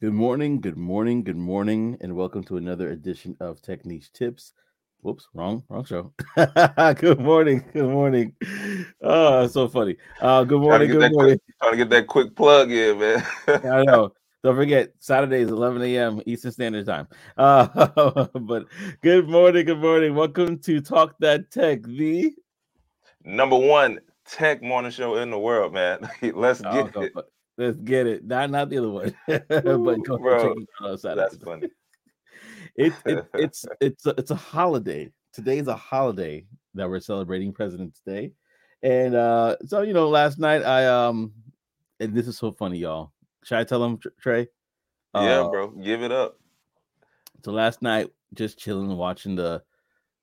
Good morning, good morning, good morning, and welcome to another edition of Tech Niche Tips. Whoops, wrong, wrong show. good morning, good morning. Oh, so funny. Uh, good morning, good morning. Quick, trying to get that quick plug in, man. I know. Don't forget, Saturdays, 11 a.m. Eastern Standard Time. Uh, but good morning, good morning. Welcome to Talk That Tech, the number one tech morning show in the world, man. Let's Oh, get go- it. Let's get it. Not not the other one, but go Bro, check it out Saturdays. That's funny. it, it it's it's a, it's a holiday. Today's a holiday that we're celebrating President's Day, and uh so you know, last night I um, and this is so funny, y'all. Should I tell them, Tr- Trey? yeah, Uh, bro. Give it up. So last night, just chilling, watching the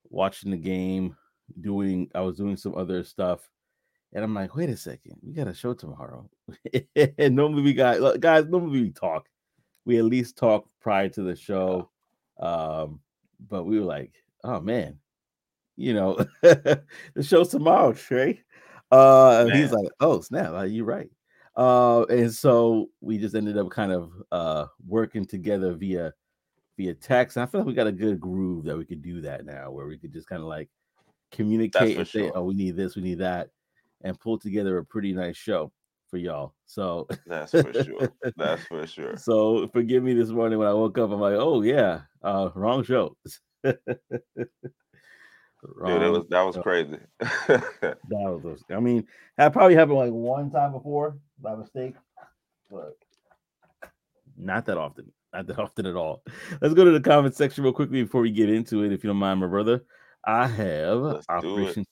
watching the game, doing I was doing some other stuff, and I'm like, wait a second, we got a show tomorrow. and normally we got guys, normally we talk. We at least talk prior to the show. Um, but we were like, oh man, you know, the show's tomorrow, Trey. Uh and he's like, oh snap, uh, you're right. Uh, and so we just ended up kind of uh working together via via text. And I feel like we got a good groove that we could do that now, where we could just kind of like communicate and say, sure. "Oh, we need this, we need that," and pull together a pretty nice show for y'all. So, That's for sure. That's for sure. so forgive me this morning when I woke up. I'm like, "Oh yeah, uh, wrong show." Dude, it was that was show. crazy. That was, I mean, that probably happened like one time before by mistake, but not that often. Not that often at all. Let's go to the comment section real quickly before we get into it, if you don't mind, my brother. I have Let's. Operation.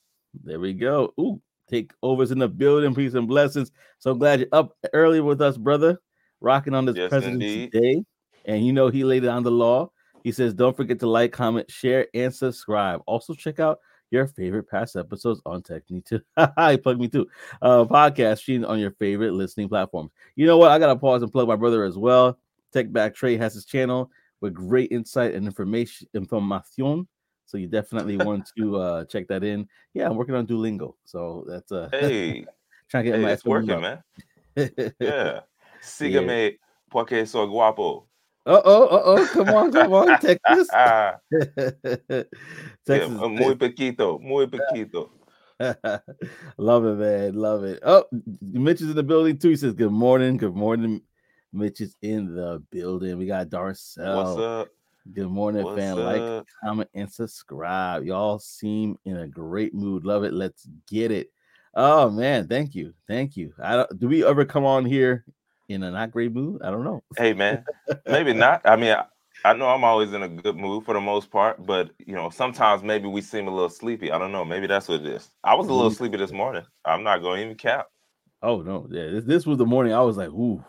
There we go. Ooh, take overs in the building. Peace and blessings. So glad you're up early with us, brother. Rocking on this Yes, President's. Day. And you know he laid down the law. He says, don't forget to like, comment, share, and subscribe. Also, check out your favorite past episodes on Technique too. he plugged me too. Uh, podcast streamed on your favorite listening platforms. You know what? I gotta pause and plug my brother as well. Tech Back Trey has his channel with great insight and information information. So you definitely want to uh check that in. Yeah, I'm working on Duolingo, so that's uh hey, trying to get hey, my it's working, Espanol man. up. Yeah. Sígueme porque soy guapo. Uh oh, uh oh, come on, come on, Texas. Ah, yeah, Texas. muy poquito, muy poquito. love it, man. Love it. Oh, Mitch is in the building too. He says, Good morning. Good morning. Mitch is in the building. We got Darcel. What's up? Good morning, What's fan. Like, comment, and subscribe. Y'all seem in a great mood. Love it. Let's get it. Oh man, thank you, thank you. I don't, do we ever come on here in a not great mood? I don't know. Hey man, maybe not. I mean, I, I know I'm always in a good mood for the most part, but you know, sometimes maybe we seem a little sleepy. I don't know. Maybe that's what it is. I was a little sleepy this morning. I'm not going to even cap. Oh no, yeah. This, this was the morning. I was like, ooh,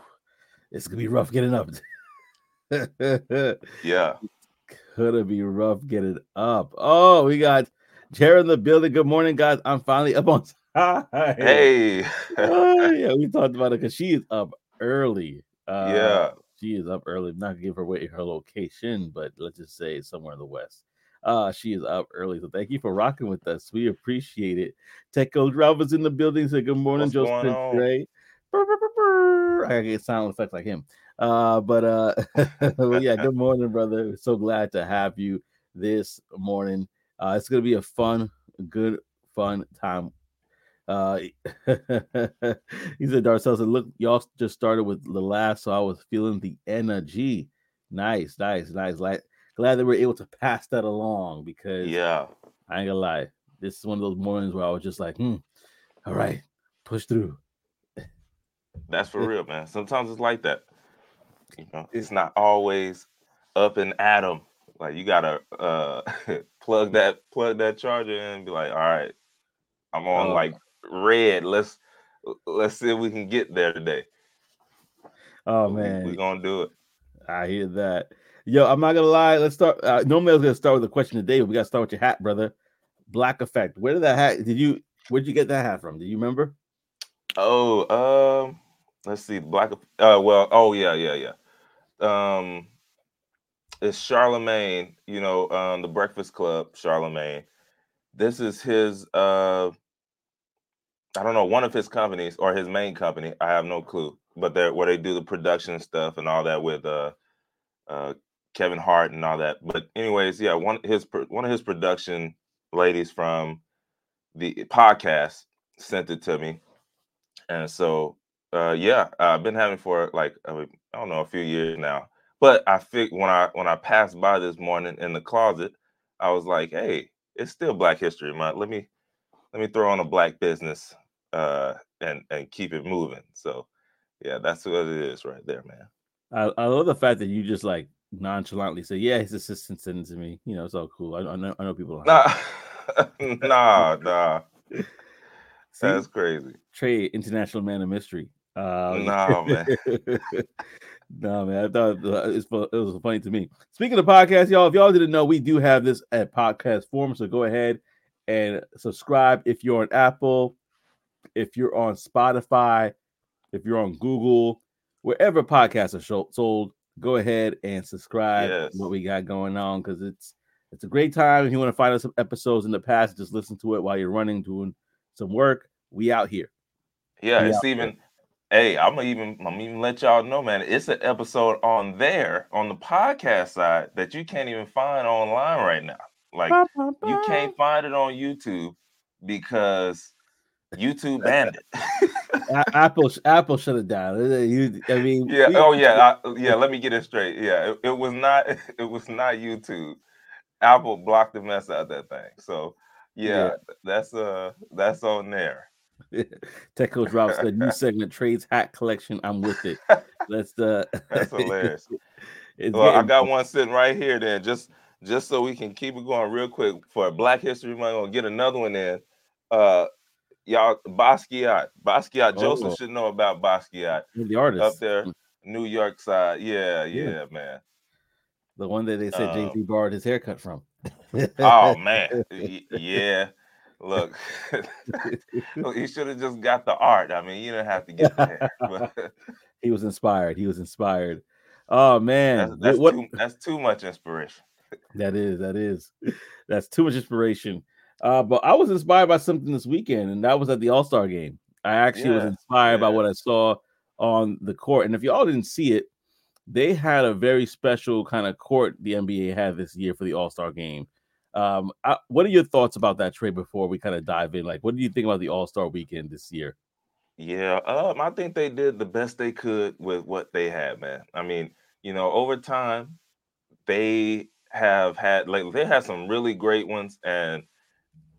it's gonna be rough getting up. Yeah. Could have be rough getting up. Oh, we got Jared in the building. Good morning, guys. I'm finally up on time. Hey. Oh, yeah, we talked about it because she is up early. Uh, yeah. she is up early. I'm not gonna give her away her location, but let's just say somewhere in the west. Uh, she is up early, so thank you for rocking with us. We appreciate it. Techo Drivers in the building. Say good morning, What's Joseph? Gray. I gotta get sound effects like him. Uh, but uh, well, yeah, good morning, brother. So glad to have you this morning. Uh, it's gonna be a fun, good, fun time. Uh, he said, Darcel said, look, y'all just started with the last, so I was feeling the energy. Nice, nice, nice. Like, glad that we're able to pass that along because Yeah. I ain't gonna lie, this is one of those mornings where I was just like, hmm, all right, push through. That's for real, man. Sometimes it's like that. You know, it's not always up and at 'em. Like you gotta uh plug that plug that charger in and be like, all right, I'm on Oh. like red. Let's let's see if we can get there today. Oh man, we, gonna do it. I hear that. Yo, I'm not gonna lie. Let's start. Uh, normally, I was gonna start with a question today, we gotta start with your hat, brother. Black effect. Where did that hat? Did you? Where'd you get that hat from? Do you remember? Oh, um, let's see. Black. Uh, well, oh yeah, yeah, yeah. Um, it's Charlemagne. You know, um, the Breakfast Club. Charlemagne. This is his. Uh, I don't know one of his companies or his main company. I have no clue. but they're where they do the production stuff and all that with uh uh Kevin Hart and all that. But anyways, yeah, one his one of his production ladies from the podcast sent it to me, and so uh, yeah, I've been having for like I don't know a few years now. But I think when I when I passed by this morning in the closet, I was like, hey, it's still Black History Month. Let me let me throw on a black business uh, and and keep it moving. So yeah, that's what it is right there, man. I, I love the fact that you just like nonchalantly say, "Yeah, his assistant sent it to me." You know, it's all cool. I, I know, I know people. Nah, nah, nah. That's crazy. Trey, international man of mystery. Uh, no man. no man, I thought it was, funny to me. Speaking of podcasts, y'all, if y'all didn't know, we do have this at podcast form. So go ahead and subscribe if you're on Apple, if you're on Spotify, if you're on Google, wherever podcasts are sold go ahead and subscribe yes. what we got going on because it's it's a great time. If you want to find us some episodes in the past, just listen to it while you're running, doing some work. We out here. Yeah, we it's even. Hey, I'm gonna even I'm even let y'all know, man. It's an episode on there on the podcast side that you can't even find online right now. Like you can't find it on YouTube because YouTube banned it. Apple Apple it down. You, I mean, yeah. We, oh yeah, I, yeah. Let me get it straight. Yeah, it, it, was not. It was not YouTube. Apple blocked the mess out of that thing. So yeah, yeah. that's uh that's on there. Techo drops the new segment trades hat collection. I'm with it. That's the that's hilarious. well, I got one sitting right here. Then just just so we can keep it going real quick for Black History Month, gonna get another one in. Uh, y'all Basquiat. Basquiat. Oh. Joseph should know about Basquiat. The artist up there, New York side. Yeah, yeah, yeah. man. The one that they said um, Jay Z borrowed his haircut from. oh man, yeah. Look, he should have just got the art. I mean, you don't have to get. But... he was inspired. He was inspired. Oh man, that's, that's, what... too, that's too much inspiration. that is. That is. That's too much inspiration. Uh, but I was inspired by something this weekend, and that was at the All Star game. I actually yeah, was inspired yeah. by what I saw on the court. And if y'all didn't see it, they had a very special kind of court the NBA had this year for the All Star game. Um, I, what are your thoughts about that trade before we kind of dive in? Like, what do you think about the All Star weekend this year? Yeah, um, I think they did the best they could with what they had, man. I mean, you know, over time, they have had like they had some really great ones, and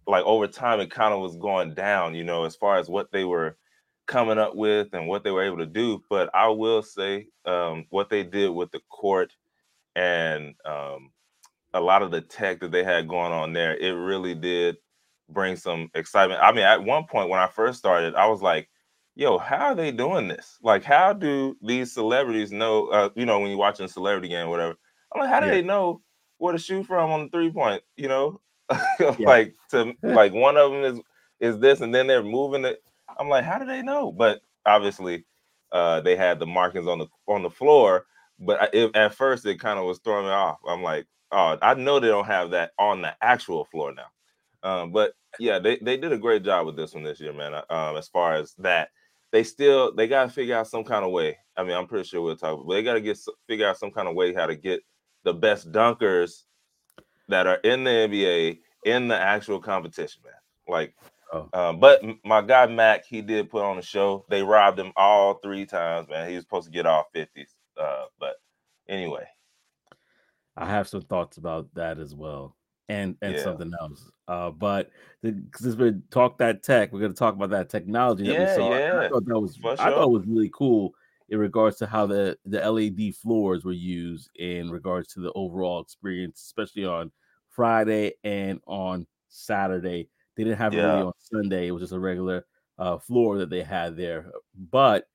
like over time it kind of was going down, you know, as far as what they were coming up with and what they were able to do. But I will say um, what they did with the court and um, a lot of the tech that they had going on there, it really did bring some excitement. I mean, at one point when I first started, I was like, yo, how are they doing this? Like, how do these celebrities know, uh, you know, when you're watching a celebrity game, whatever, I'm like, how do yeah. they know where to shoot from on the three point, you know? like to like one of them is is this, and then they're moving it. I'm like, how do they know? But obviously, uh, they had the markings on the on the floor. But it, at first, it kind of was throwing me off. I'm like, oh, I know they don't have that on the actual floor now. Um, but yeah, they, they did a great job with this one this year, man. Um, as far as that, they still they got to figure out some kind of way. I mean, I'm pretty sure we'll talk, but they got to get figure out some kind of way how to get the best dunkers that are in the NBA in the actual competition, man. Like, oh. um, but my guy Mac, he did put on a show. They robbed him all three times, man. He was supposed to get all fifties, uh, but anyway. I have some thoughts about that as well, and and yeah. something else. Uh, but since we talk that tech, we're going to talk about that technology that yeah, we saw. Yeah. I thought that was sure. I thought it was really cool in regards to how the the LED floors were used in regards to the overall experience, especially on Friday and on Saturday. They didn't have it really on Sunday. It was just a regular uh, floor that they had there. But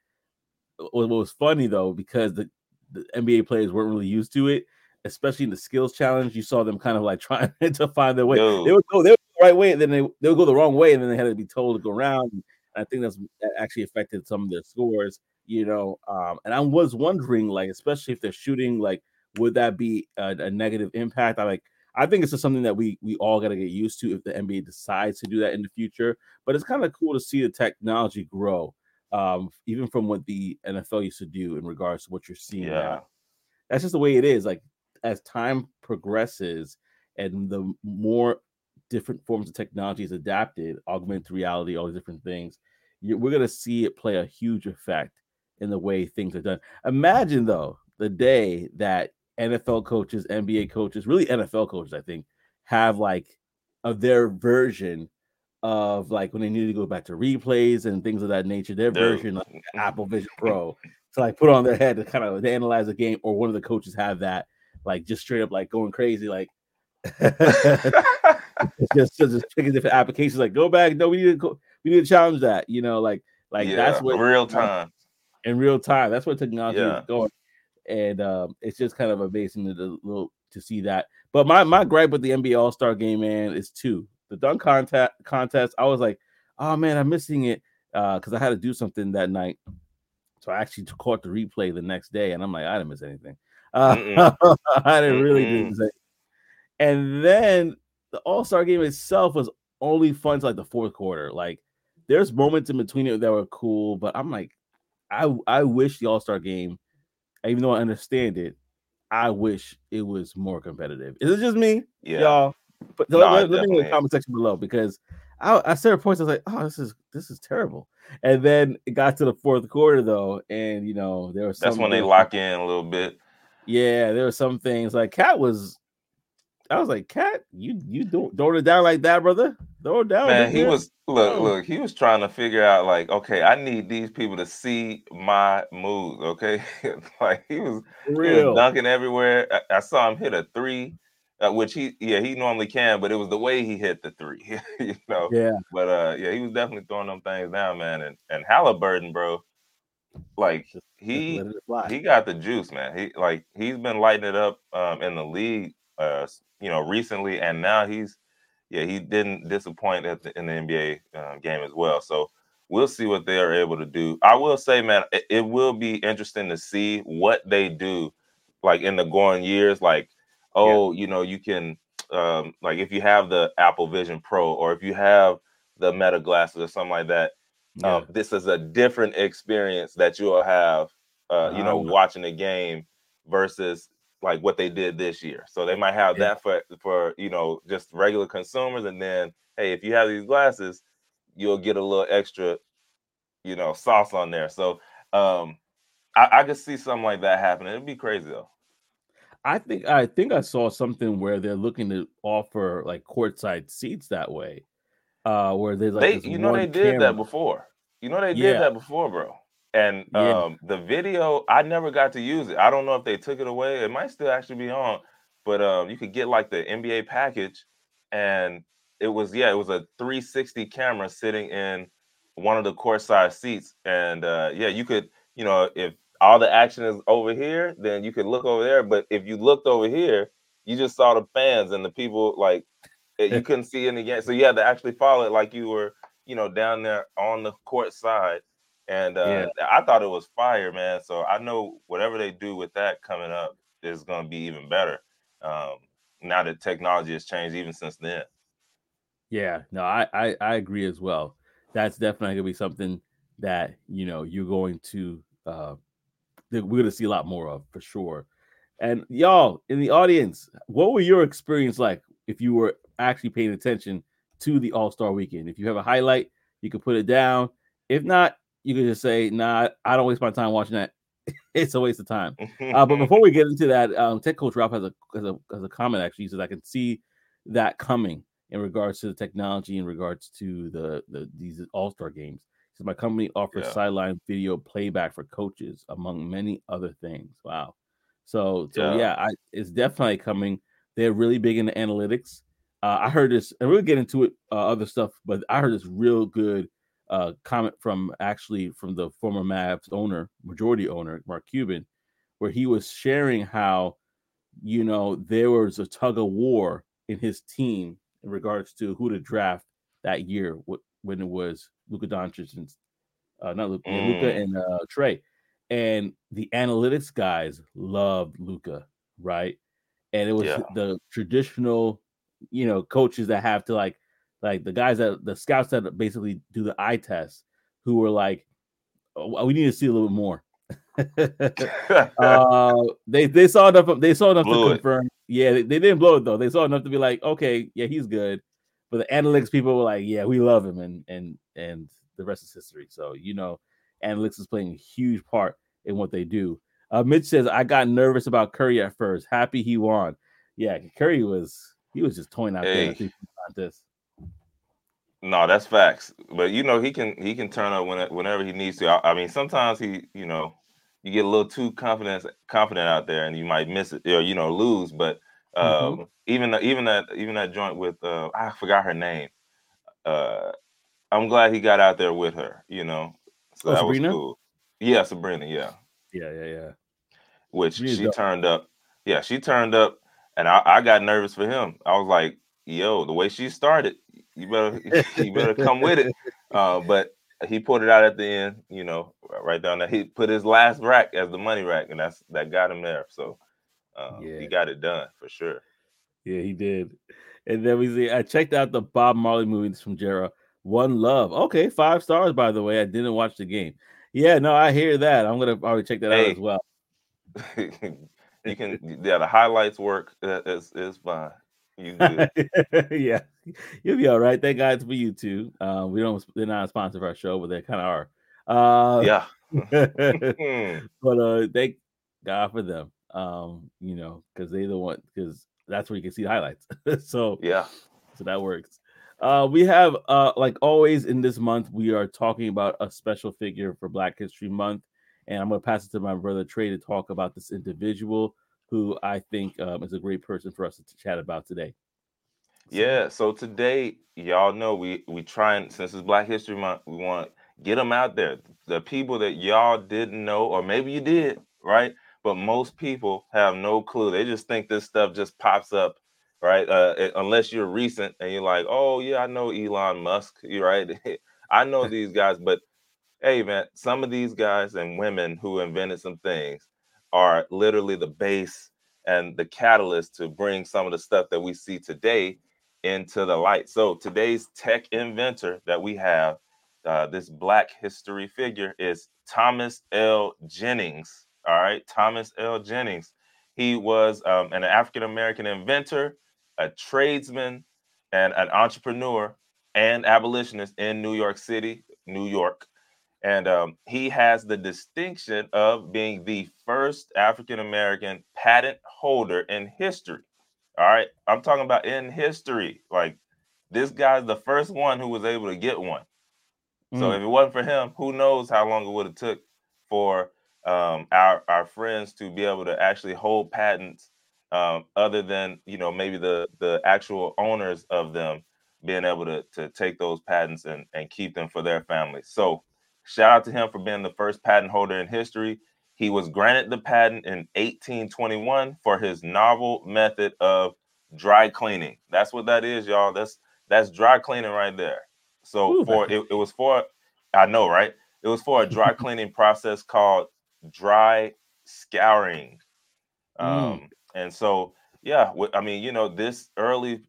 what was funny though, because the, the NBA players weren't really used to it, especially in the skills challenge, you saw them kind of like trying to find their way. Yo. They would go, they would go the right way, and then they they would go the wrong way, and then they had to be told to go around. And I think that's that actually affected some of their scores, you know. Um, and I was wondering, like, especially if they're shooting, like, would that be a, a negative impact? I like I think it's just something that we we all got to get used to if the NBA decides to do that in the future. But it's kind of cool to see the technology grow. um, even from what the NFL used to do in regards to what you're seeing Yeah. now. That's just the way it is. Like as time progresses and the more different forms of technology is adapted, augmented reality, all these different things, you, we're gonna see it play a huge effect in the way things are done. Imagine though the day that NFL coaches, NBA coaches, really NFL coaches, I think, have like of their version of like when they need to go back to replays and things of that nature, their version of Apple Vision Pro to like put on their head to kind of analyze the game, or one of the coaches have that, like just straight up like going crazy, like it's just just picking different applications, like go back, no, we need to go, we need to challenge that, you know, like like yeah, that's what real time. in real time. That's what technology Yeah. is going, and um, it's just kind of amazing to the little to see that. But my my gripe with the NBA All Star Game, man, is two. The dunk contest contest. I was like, oh man, I'm missing it because I had to do something that night. So I actually caught the replay the next day, and I'm like, I didn't miss anything. Uh, I didn't really Mm-mm. miss anything. And then the All Star Game itself was only fun to like the fourth quarter. Like, there's moments in between it that were cool, but I'm like, I I wish the All Star Game, even though I understand it, I wish it was more competitive. Is it just me, Yeah. y'all? But No, let, let- let me in the comment section below because I, I said points. I was like, oh, this is this is terrible. And then it got to the fourth quarter though, and you know there was That's when they lock in a little bit. Yeah, there were some things like Cat was. I was like, Cat, you you don't throw it down like that, brother. Throw it down. Man, he was look, Oh. look, he was trying to figure out like, okay, I need these people to see my moves, okay? like he was, for he was real. dunking everywhere. I, I saw him hit a three, uh, which he yeah, he normally can, but it was the way he hit the three, you know. Yeah, But uh yeah, he was definitely throwing them things down, man. And and Haliburton, bro, like Just he he got the juice, man. He like he's been lighting it up um in the league uh you know recently and now he's yeah, he didn't disappoint at the, in the NBA uh, game as well. So we'll see what they are able to do. I will say, man, it, it will be interesting to see what they do like in the going years like oh, you know, you can um like if you have the Apple Vision Pro or if you have the Meta glasses or something like that, Yeah. um, this is a different experience that you'll have, uh, you know, watching a game versus like what they did this year. So they might have Yeah. that for for you know just regular consumers, and then hey, if you have these glasses, you'll get a little extra, you know, sauce on there. So um, I, I could see something like that happening. It'd be crazy though. I think I think I saw something where they're looking to offer like courtside seats that way. Uh where there's like they, you know, they did that before. You know, they Yeah. did that before, bro. And Yeah. um, the video, I never got to use it. I don't know if they took it away. It might still actually be on, but um, you could get like the NBA package, and it was yeah, it was a 360 camera sitting in one of the courtside seats, and uh, yeah, you could, you know, if all the action is over here, then you could look over there. But if you looked over here, you just saw the fans and the people like eh, you couldn't see any game, so you had to actually follow it like you were, you know, down there on the court side. And uh, I thought it was fire, man. So I know whatever they do with that coming up is going to be even better. Um, now that technology has changed, even since then. Yeah, no, I, I I agree as well. That's definitely gonna be something that you know you're going to uh that we're gonna see a lot more of for sure. And y'all in the audience, what were your experience like if you were actually paying attention to the All Star Weekend? If you have a highlight, you can put it down. If not, you can just say, "Nah, I don't waste my time watching that. it's a waste of time." Uh, but before we get into that, um, Tech Coach Ralph has a, has a has a comment actually. He says, "I can see that coming in regards to the technology, in regards to the the these All Star games." He says, "My company offers Yeah. sideline video playback for coaches, among many other things." Wow. So so Yeah. yeah, I, it's definitely coming. They're really big into analytics. Uh, I heard this, and we'll get into it uh, other stuff, but I heard this real good uh, comment from actually from the former Mavs owner, majority owner, Mark Cuban, where he was sharing how, you know, there was a tug of war in his team in regards to who to draft that year when it was Luka Doncic and uh, not Luka, Luka Mm. and uh, Trae, and the analytics guys loved Luka, right? And it was Yeah. the traditional, you know, coaches that have to like, like the guys that the scouts that basically do the eye test, who were like, uh, we need to see a little bit more. uh, they they saw enough. They saw enough Blew to confirm. It. Yeah, they, they, didn't blow it though. They saw enough to be like, okay, yeah, he's good. But the analytics people were like, yeah, we love him, and and and the rest is history. So you know, analytics is playing a huge part in what they do. Uh, Mitch says, I got nervous about Curry at first. Happy he won. Yeah, Curry was he was just toying out hey. there contest. No, that's facts. But you know, he can he can turn up when, whenever he needs to. I, I, mean, sometimes he, you know, you get a little too confident confident out there, and you might miss it or you know lose. But mm-hmm. um, mm-hmm. even even that even that joint with uh, I forgot her name. Uh, I'm glad he got out there with her. You know, so oh, that Sabrina? was cool. Yeah, Sabrina. Yeah. Yeah, yeah, yeah. Which she turned up. Yeah, she turned up, and I, I got nervous for him. I was like, "Yo, the way she started, you better you better come with it." Uh, but he pulled it out at the end, you know, right down there. He put his last rack as the money rack, and that's that got him there. So uh, yeah. he got it done for sure. Yeah, he did. And then we see I checked out the Bob Marley movies from Jera. One Love. Okay, five stars by the way. I didn't watch the game. Yeah, no, I hear that. I'm gonna probably check that hey. out as well. you can yeah, the highlights work. It's it's fine. You yeah, you'll be all right. Thank God for YouTube. Uh, we don't they're not a sponsor of our show, but they kind of are. Uh, yeah. but uh, thank God for them. Um, you know, because they the one because that's where you can see the highlights. so yeah, so that works. Uh, we have uh, like always in this month, we are talking about a special figure for Black History Month, and I'm gonna pass it to my brother Trey to talk about this individual who I think um, is a great person for us to chat about today. Yeah, so today, y'all know we we trying since it's Black History Month, we want get them out there. The people that y'all didn't know, or maybe you did, right? But most people have no clue. They just think this stuff just pops up, right? Uh, it, unless you're recent and you're like, oh yeah, I know Elon Musk, You're right? I know these guys, but hey man, some of these guys and women who invented some things are literally the base and the catalyst to bring some of the stuff that we see today into the light. So today's tech inventor that we have, uh, this Black history figure, is Thomas L. Jennings. All right, Thomas L. Jennings. He was um, an African American inventor, a tradesman, and an entrepreneur and abolitionist in New York City, New York. And um, he has the distinction of being the first African American patent holder in history. All right. I'm talking about in history. Like this guy's the first one who was able to get one. Mm. So if it wasn't for him, who knows how long it would have took for um, our our friends to be able to actually hold patents um, other than you know maybe the the actual owners of them being able to to take those patents and and keep them for their families. So Shout out to him for being the first patent holder in history. He was granted the patent in 1821 for his novel method of dry cleaning. That's what that is, y'all. That's that's dry cleaning right there. So Ooh, for it, it was for I know, right? It was for a dry cleaning process called dry scouring. Mm. Um, mm. and so yeah, I mean, you know, this early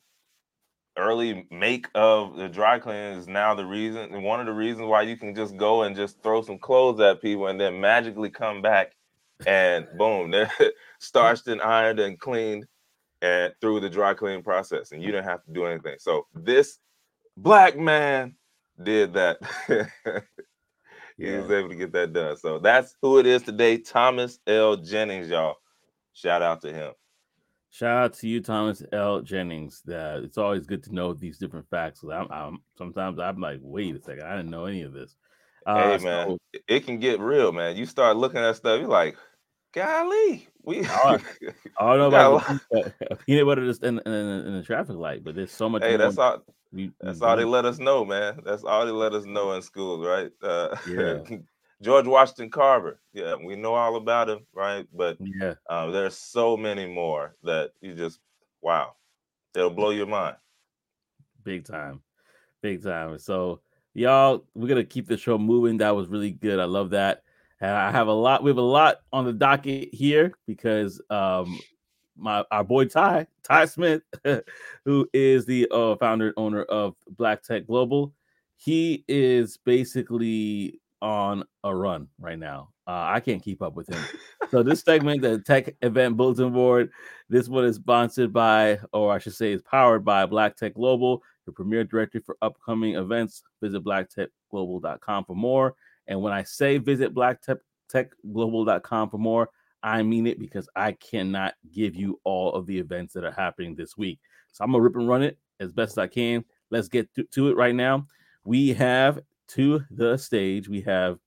early make of the dry cleaning is now the reason and one of the reasons why you can just go and just throw some clothes at people and then magically come back and boom they're starched and ironed and cleaned and through the dry cleaning process and you don't have to do anything. So this black man did that. He yeah. was able to get that done. So that's who it is today thomas l. Jennings y'all. Shout out to him Shout out to you, Thomas L. Jennings. That it's always good to know these different facts. I'm, I'm, sometimes I'm like, wait a second, I didn't know any of this. Uh, hey man, so, it can get real, man. You start looking at stuff, you're like, golly, we. I, I don't know about peanut butter just in, in, in, the traffic light, but there's so much. Hey, that's all. We, that's we all they let us know, man. That's all they let us know in school, right? Uh, yeah. George Washington Carver. Yeah, we know all about him, right? But yeah, uh, there's so many more that you just wow, it'll blow your mind. Big time, big time. So y'all, we're gonna keep the show moving. That was really good. I love that. And I have a lot. We have a lot on the docket here because um, my our boy Ty Ty Smith, who is the uh, founder and owner of Black Tech Global, he is basically on a run right now. Uh, I can't keep up with him. so this segment, the Tech Event Bulletin Board, this one is sponsored by, or I should say, is powered by Black Tech Global, your premier directory for upcoming events. Visit blacktechglobal.com for more. And when I say visit blacktechglobal.com for more, I mean it because I cannot give you all of the events that are happening this week. So I'm gonna rip and run it as best as I can. Let's get to, to it right now. We have to the stage. We have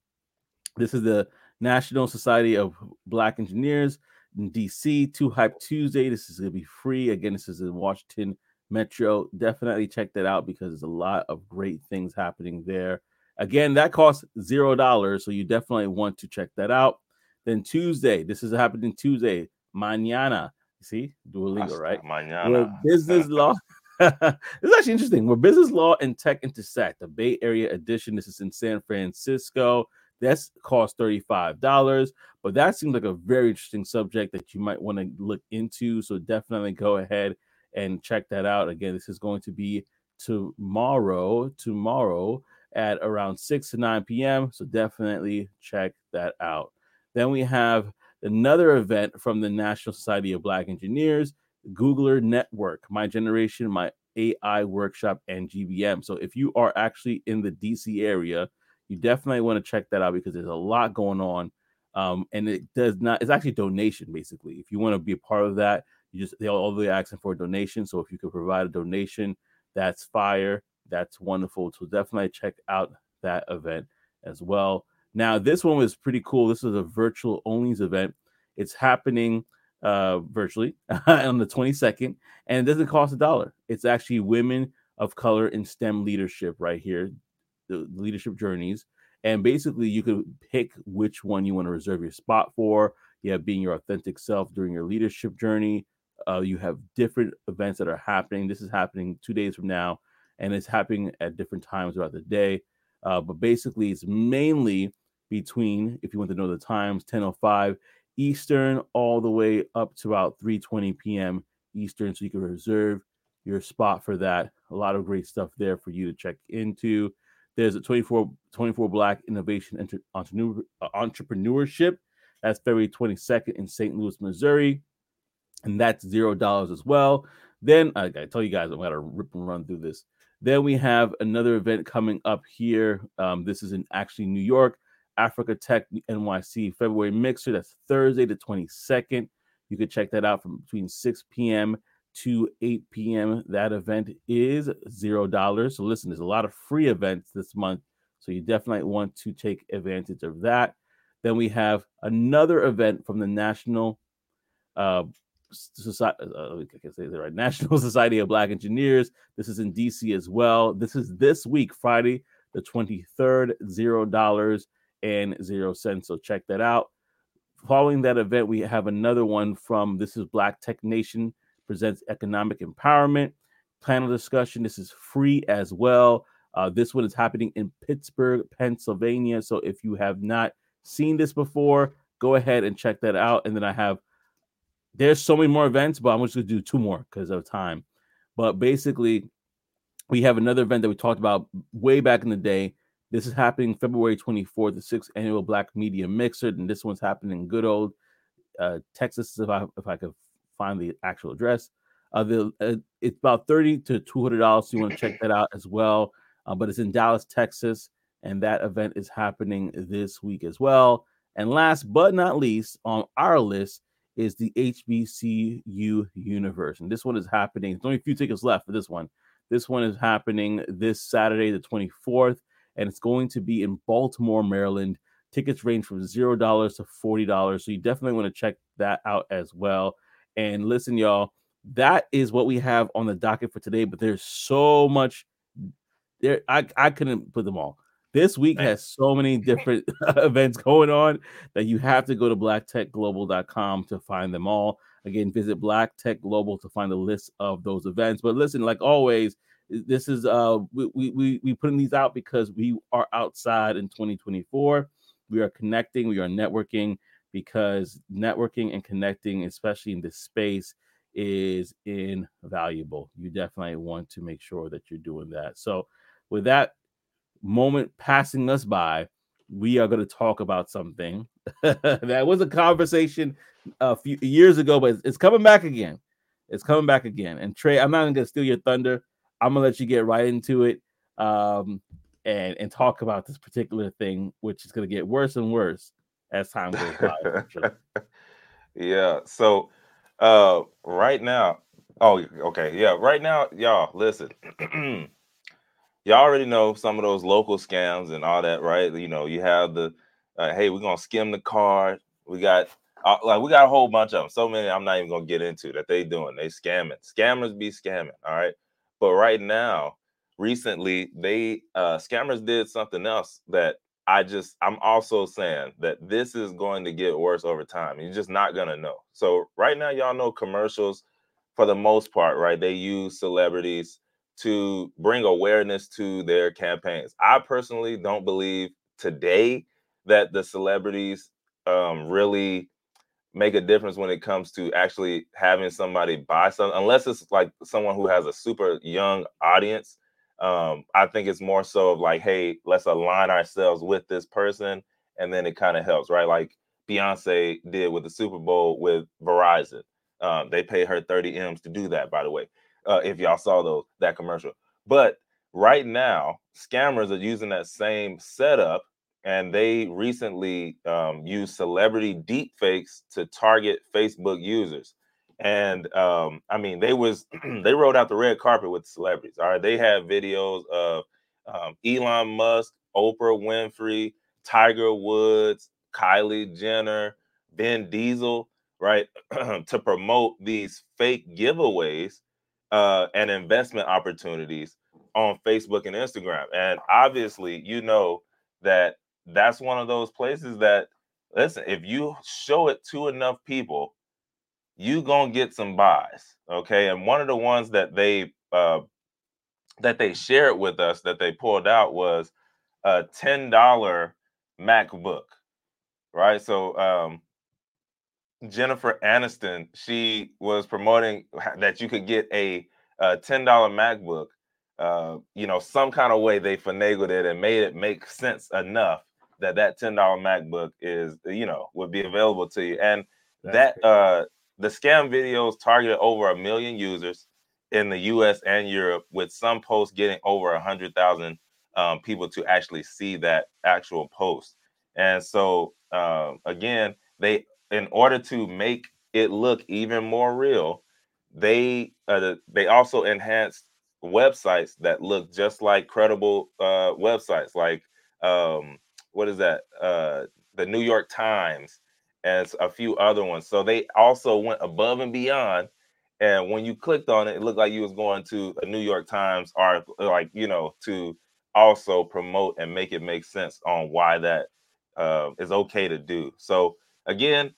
this is the National Society of Black Engineers in DC. Two Hype Tuesday. This is gonna be free. Again, this is in Washington Metro. Definitely check that out because there's a lot of great things happening there. Again, that costs zero dollars, so you definitely want to check that out. Then Tuesday, this is happening Tuesday, mañana. See, Duolingo, right? Mañana. Business law. it's actually interesting. Where business law and tech intersect, the Bay Area edition. This is in San Francisco. That's cost $35, but that seems like a very interesting subject that you might want to look into. So definitely go ahead and check that out. Again, this is going to be tomorrow, tomorrow at around 6 to 9 p.m. So definitely check that out. Then we have another event from the National Society of Black Engineers, Googler Network, My Generation, My AI Workshop, and GBM. So if you are actually in the DC area, you definitely want to check that out because there's a lot going on. Um, and it does not, it's actually donation basically. If you want to be a part of that, you just, they're all the asking for a donation. So if you could provide a donation, that's fire. That's wonderful. So definitely check out that event as well. Now, this one was pretty cool. This is a virtual only event. It's happening uh, virtually on the 22nd, and it doesn't cost a dollar. It's actually women of color in STEM leadership right here, the leadership journeys. And basically, you could pick which one you want to reserve your spot for. You have being your authentic self during your leadership journey. Uh, you have different events that are happening. This is happening two days from now, and it's happening at different times throughout the day. Uh, but basically, it's mainly between, if you want to know the times, 10:05 Eastern all the way up to about 3:20 p.m. Eastern, so you can reserve your spot for that. A lot of great stuff there for you to check into. There's a 24 24 Black Innovation Entrepreneur, Entrepreneurship. That's February 22nd in St. Louis, Missouri, and that's zero dollars as well. Then I, I tell you guys, I'm gonna rip and run through this. Then we have another event coming up here. Um, this is in actually New York. Africa Tech NYC February Mixer. That's Thursday, the 22nd. You can check that out from between 6 p.m. to 8 p.m. That event is zero dollars. So listen, there's a lot of free events this month. So you definitely want to take advantage of that. Then we have another event from the National uh, Society, uh, I can say that right, National Society of Black Engineers. This is in DC as well. This is this week, Friday, the 23rd, zero dollars and zero cents. So check that out. Following that event, we have another one from this is Black Tech Nation presents economic empowerment panel discussion. This is free as well. Uh, this one is happening in Pittsburgh, Pennsylvania. So if you have not seen this before, go ahead and check that out. And then I have there's so many more events, but I'm just gonna do two more because of time. But basically, we have another event that we talked about way back in the day this is happening February 24th, the sixth annual Black Media Mixer, and this one's happening in good old uh, Texas. If I if I could find the actual address, uh, the uh, it's about thirty to two hundred dollars. So you want to check that out as well. Uh, but it's in Dallas, Texas, and that event is happening this week as well. And last but not least, on our list is the HBCU Universe, and this one is happening. There's only a few tickets left for this one. This one is happening this Saturday, the 24th and it's going to be in Baltimore, Maryland. Tickets range from zero dollars to forty dollars, so you definitely want to check that out as well. And listen, y'all, that is what we have on the docket for today. But there's so much there. I I couldn't put them all. This week has so many different events going on that you have to go to blacktechglobal.com to find them all. Again, visit Black Tech Global to find the list of those events. But listen, like always, this is uh we we we putting these out because we are outside in 2024 we are connecting we are networking because networking and connecting especially in this space is invaluable you definitely want to make sure that you're doing that so with that moment passing us by we are going to talk about something that was a conversation a few years ago, but it's coming back again. It's coming back again. And Trey, I'm not going to steal your thunder. I'm to let you get right into it um, and and talk about this particular thing, which is to get worse and worse as time goes by. Yeah. So uh, right now, oh, okay, yeah, right now, y'all listen. y'all already know some of those local scams and all that, right? You know, you have the uh, hey, we're gonna skim the card. We got uh, like we got a whole bunch of them. So many I'm not even gonna get into that they doing. They scamming. Scammers be scamming. All right. But right now, recently, they uh scammers did something else that I just I'm also saying that this is going to get worse over time. You're just not gonna know. So right now, y'all know commercials for the most part, right? They use celebrities to bring awareness to their campaigns. I personally don't believe today that the celebrities um, really make a difference when it comes to actually having somebody buy something, unless it's like someone who has a super young audience. Um, I think it's more so of like, hey, let's align ourselves with this person, and then it kind of helps, right? Like Beyonce did with the Super Bowl with Verizon. Um, they pay her 30 M's to do that, by the way uh, if y'all saw those that commercial. But right now, scammers are using that same setup, and they recently um, used celebrity deepfakes to target Facebook users. And um, I mean, they was they rode out the red carpet with celebrities. All right, they had videos of um, Elon Musk, Oprah Winfrey, Tiger Woods, Kylie Jenner, Vin Diesel, right, to promote these fake giveaways uh, and investment opportunities on Facebook and Instagram. And obviously, you know that that's one of those places that listen, if you show it to enough people, you gonna get some buys. Okay. And one of the ones that they uh that they shared with us that they pulled out was a $10 MacBook. Right. So um Jennifer Aniston, she was promoting that you could get a, a $10 MacBook. Uh, you know, some kind of way they finagled it and made it make sense enough that that $10 MacBook is, you know, would be available to you. And That's that uh the scam videos targeted over a million users in the US and Europe, with some posts getting over a hundred thousand um, people to actually see that actual post. And so uh, again, they in order to make it look even more real, they uh, they also enhanced websites that look just like credible uh, websites, like um, what is that? Uh, the New York Times and a few other ones. So they also went above and beyond. And when you clicked on it, it looked like you was going to a New York Times article, like you know, to also promote and make it make sense on why that uh, is okay to do. So again,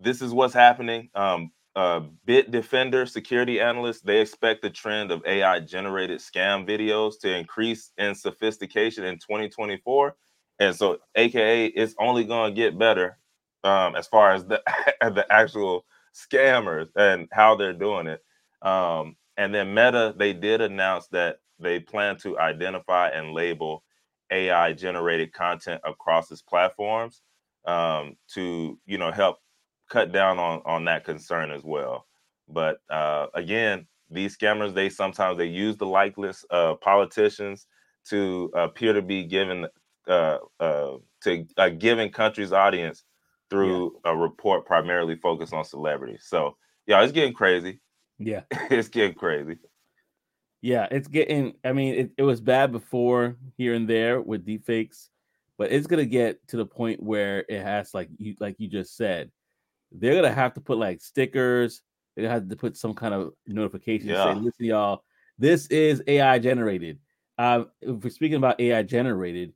this is what's happening. Um, uh, Bitdefender security analysts they expect the trend of AI generated scam videos to increase in sophistication in 2024, and so AKA it's only going to get better um, as far as the the actual scammers and how they're doing it. Um, and then Meta they did announce that they plan to identify and label AI generated content across its platforms um, to you know help cut down on on that concern as well. But uh, again, these scammers they sometimes they use the likeness of politicians to appear to be given uh, uh, to a given country's audience through yeah. a report primarily focused on celebrities. So yeah, it's getting crazy. Yeah, it's getting crazy. Yeah, it's getting. I mean, it, it was bad before here and there with deepfakes, but it's gonna get to the point where it has, like you like you just said, they're gonna have to put like stickers. They're gonna have to put some kind of notification yeah. say, "Listen, y'all, this is AI generated." Uh, if we're speaking about AI generated,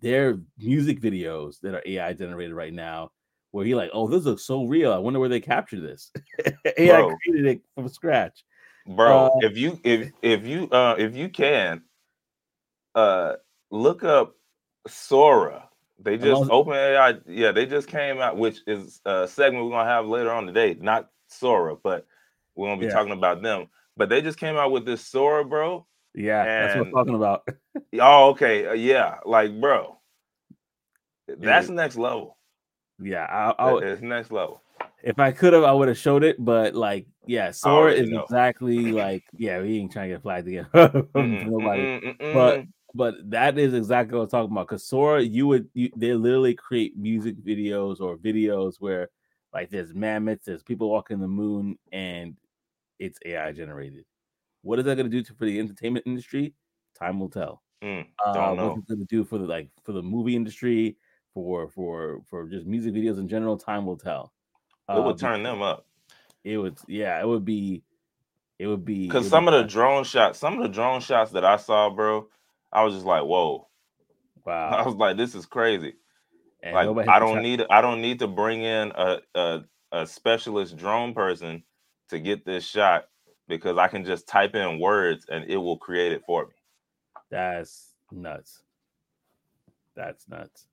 there are music videos that are AI generated right now, where you're like, "Oh, this looks so real. I wonder where they captured this." AI Bro. created it from scratch. Bro, uh, if you if if you uh if you can uh look up Sora they just OpenAI, yeah, they just came out, which is a segment we're gonna have later on today. Not Sora, but we're gonna be yeah. talking about them. But they just came out with this Sora, bro. Yeah, and, that's what I'm talking about. oh, okay, uh, yeah, like, bro, That's it, next level. Yeah, I, I it's next level. If I could have, I would have showed it, but like, yeah, Sora is know. exactly like, yeah, we ain't trying to get flagged again. nobody, but but that is exactly what I'm talking about. Because Sora, you would you, they literally create music videos or videos where like there's mammoths, there's people walking the moon, and it's AI generated. What is that going to do to, for the entertainment industry? Time will tell. Mm, uh, what's it going to do for the like for the movie industry, for for for just music videos in general? Time will tell. It would uh, turn them up. It would, yeah, it would be, it would be because some of the drone shots, some of the drone shots that I saw, bro, I was just like, whoa, wow. I was like, this is crazy. And like, I don't need, I don't need to bring in a, a a specialist drone person to get this shot because I can just type in words and it will create it for me. That's nuts. That's nuts.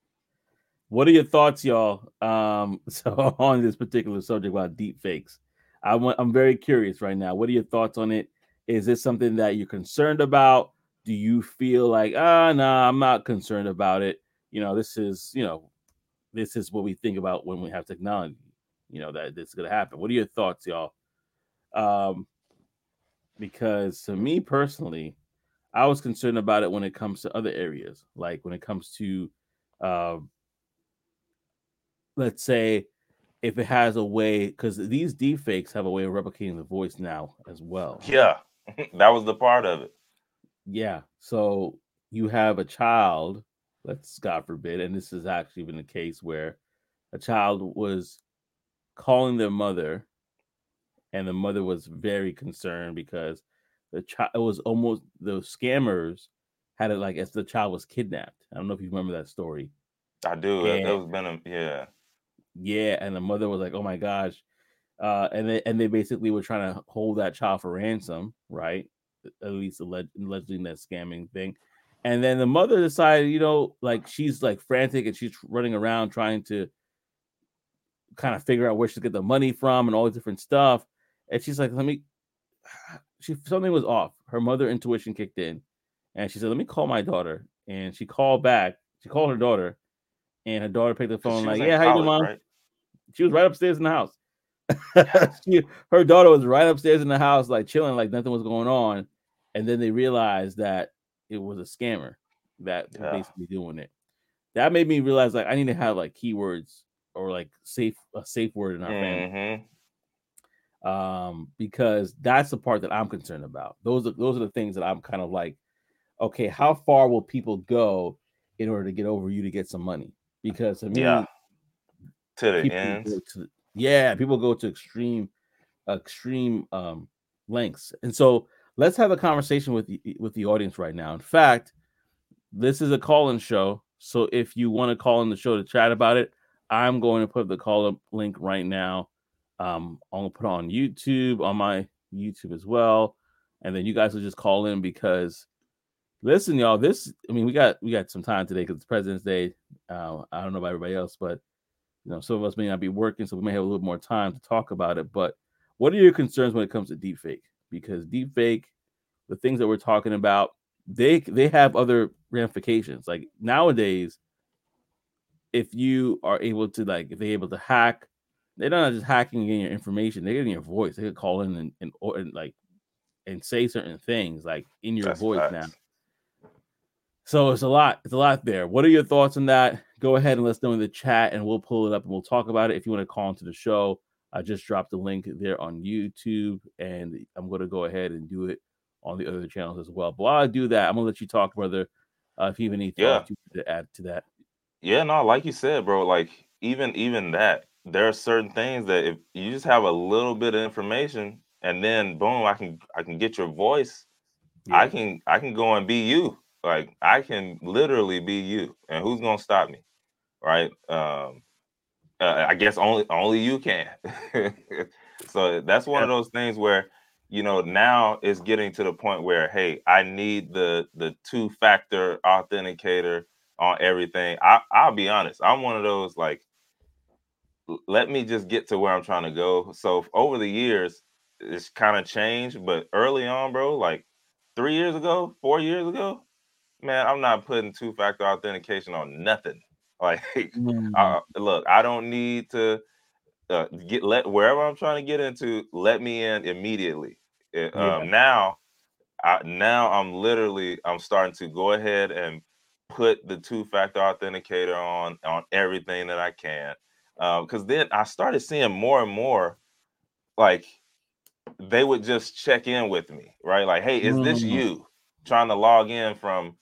What are your thoughts, y'all? Um, so on this particular subject about deep fakes, I want, I'm very curious right now. What are your thoughts on it? Is this something that you're concerned about? Do you feel like, ah, no, nah, I'm not concerned about it? You know, this is, you know, this is what we think about when we have technology. You know that this is gonna happen. What are your thoughts, y'all? Um, because to me personally, I was concerned about it when it comes to other areas, like when it comes to, uh, let's say, if it has a way, because these deepfakes have a way of replicating the voice now as well. Yeah, that was the part of it. Yeah, so you have a child, let's God forbid, and this has actually been the case where a child was calling their mother and the mother was very concerned because the child it was almost the scammers had it like as the child was kidnapped. I don't know if you remember that story. I do. And, it was been a yeah. Yeah, and the mother was like, "Oh my gosh," uh, and they and they basically were trying to hold that child for ransom, right? At least allegedly that scamming thing. And then the mother decided, you know, like she's like frantic and she's running around trying to kind of figure out where she's get the money from and all the different stuff. And she's like, let me she something was off. Her mother intuition kicked in, and she said, "Let me call my daughter." And she called back. She called her daughter, and her daughter picked the phone like, "Yeah, how you doing, mom?" Right? She was right upstairs in the house. she, her daughter was right upstairs in the house, like chilling, like nothing was going on. And then they realized that it was a scammer that yeah. basically doing it. That made me realize like I need to have like keywords or like safe a safe word in our mm-hmm. family um, because that's the part that I'm concerned about. Those are those are the things that I'm kind of like, okay, how far will people go in order to get over you to get some money? Because I mean, yeah, to the end, to, yeah, people go to extreme, extreme um lengths, and so let's have a conversation with the, with the audience right now. In fact, this is a call-in show, so if you want to call in the show to chat about it, I'm going to put the call-up link right now um, I'm gonna put on YouTube on my YouTube as well, and then you guys will just call in because listen, y'all. This, I mean, we got we got some time today because it's President's Day. Uh, I don't know about everybody else, but you know, some of us may not be working, so we may have a little more time to talk about it. But what are your concerns when it comes to deepfake? Because deepfake, the things that we're talking about, they they have other ramifications. Like nowadays, if you are able to like, if they're able to hack they're not just hacking in your information; they're getting your voice. They could call in and, and, and like and say certain things like in your That's voice facts. now. So it's a lot. It's a lot there. What are your thoughts on that? Go ahead and let's know in the chat, and we'll pull it up and we'll talk about it. If you want to call into the show, I just dropped the link there on YouTube, and I'm going to go ahead and do it on the other channels as well. But while I do that, I'm gonna let you talk, brother. Uh, if you have any thoughts yeah. to add to that. Yeah, no, like you said, bro. Like even even that, there are certain things that if you just have a little bit of information and then boom, I can I can get your voice. Yeah. I can I can go and be you. Like I can literally be you. And who's gonna stop me? Right? Um uh, I guess only only you can. so that's one of those things where you know now it's getting to the point where hey, I need the the two factor authenticator on everything. I I'll be honest. I'm one of those like let me just get to where I'm trying to go. So over the years, it's kind of changed, but early on, bro, like three years ago, four years ago, man, I'm not putting two factor authentication on nothing. Like, mm. uh, look, I don't need to uh, get let wherever I'm trying to get into, let me in immediately. It, yeah. um, now, I, now I'm literally I'm starting to go ahead and put the two factor authenticator on on everything that I can. Because um, then I started seeing more and more like they would just check in with me, right? Like, hey, is mm. this you trying to log in from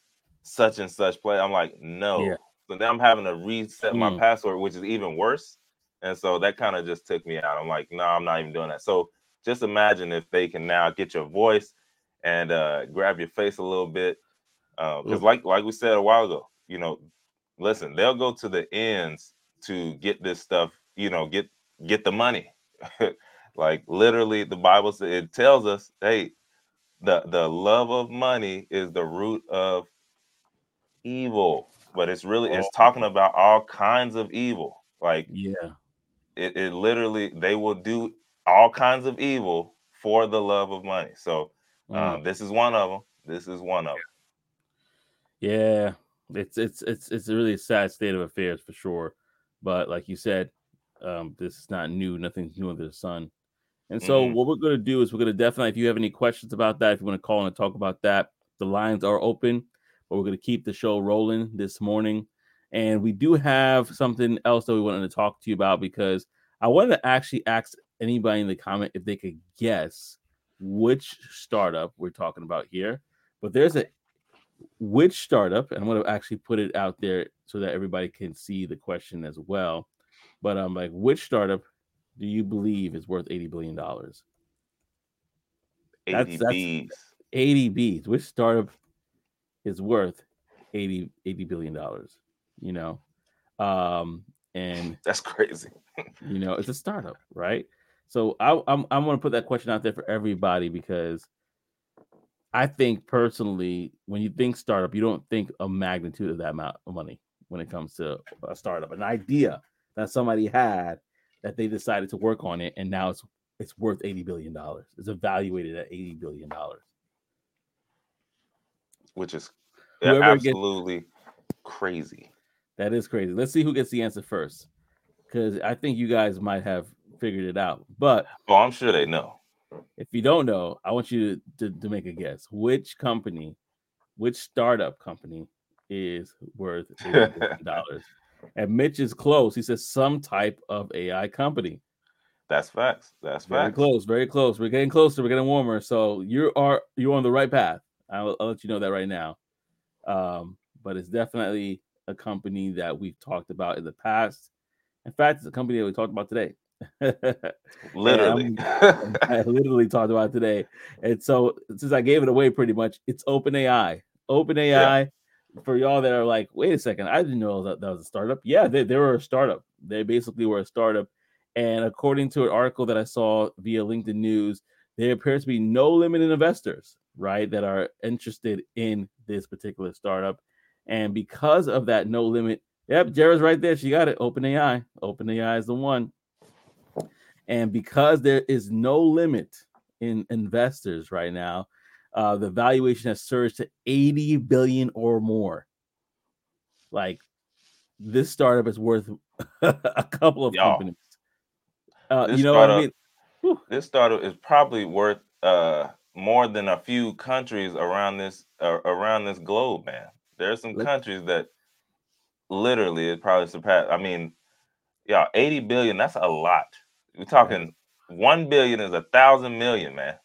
such and such play? I'm like, no. Yeah. So now I'm having to reset mm. my password, which is even worse. And so that kind of just took me out. I'm like, no, I'm not even doing that. So just imagine if they can now get your voice and uh, grab your face a little bit because uh, like like we said a while ago, you know, listen, they'll go to the ends to get this stuff, you know, get get the money. like literally, the Bible says it tells us, hey, the the love of money is the root of evil. But it's really it's oh. talking about all kinds of evil. Like yeah, it, it literally they will do all kinds of evil for the love of money. So mm. um, this is one of them. This is one of them. Yeah, it's it's it's it's a really sad state of affairs for sure. But like you said, um, this is not new. Nothing's new under the sun. And so mm-hmm. what we're going to do is we're going to definitely, if you have any questions about that, if you want to call and talk about that, the lines are open. But we're going to keep the show rolling this morning. And we do have something else that we wanted to talk to you about because I wanted to actually ask anybody in the comment if they could guess which startup we're talking about here. But there's a which startup, and I'm going to actually put it out there so that everybody can see the question as well. But I'm um, like, which startup do you believe is worth 80 billion dollars? 80 that's, B's. 80 B's. Which startup is worth 80 80 billion dollars? You know, um, and that's crazy. you know, it's a startup, right? So I, I'm I'm going to put that question out there for everybody because I think personally, when you think startup, you don't think a magnitude of that amount of money when it comes to a startup, an idea that somebody had that they decided to work on it, and now it's it's worth eighty billion dollars. It's evaluated at eighty billion dollars, which is absolutely gets, crazy. That is crazy. Let's see who gets the answer first, because I think you guys might have figured it out. But oh, I'm sure they know. If you don't know, I want you to, to, to make a guess. Which company, which startup company is worth dollars? and Mitch is close. He says some type of AI company. That's facts. That's facts. very close. Very close. We're getting closer. We're getting warmer. So you are you're on the right path. I'll, I'll let you know that right now. Um, but it's definitely a company that we've talked about in the past. In fact, it's a company that we talked about today. literally, I literally talked about today. And so, since I gave it away pretty much, it's OpenAI. OpenAI. Yeah. For y'all that are like, wait a second, I didn't know that, that was a startup. Yeah, they, they were a startup. They basically were a startup. And according to an article that I saw via LinkedIn News, there appears to be no limited investors, right, that are interested in this particular startup. And because of that no limit, yep, Jared's right there. She got it. OpenAI. OpenAI is the one. And because there is no limit in investors right now, uh, the valuation has surged to 80 billion or more. Like this startup is worth a couple of companies. Uh, you know what I mean? Whew. This startup is probably worth uh, more than a few countries around this uh, around this globe, man. There are some Let's... countries that literally it probably surpassed. I mean, yeah, 80 billion, that's a lot. We're talking one billion is a thousand million, man.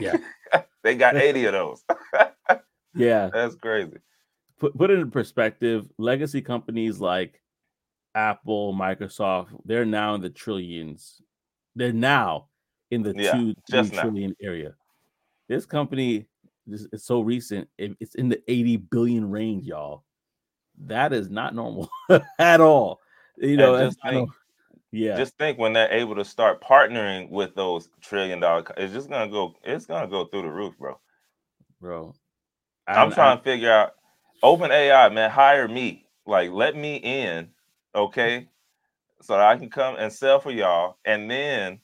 Yeah. they got 80 of those. yeah. That's crazy. Put put it in perspective, legacy companies like Apple, Microsoft, they're now in the trillions. They're now in the yeah, two three trillion area. This company is so recent, it's in the 80 billion range, y'all. That is not normal at all. You know, think, yeah. Just think when they're able to start partnering with those trillion dollar, it's just gonna go. It's gonna go through the roof, bro. Bro, I'm, I'm trying I'm, to figure out. OpenAI, man, hire me. Like, let me in, okay, so that I can come and sell for y'all, and then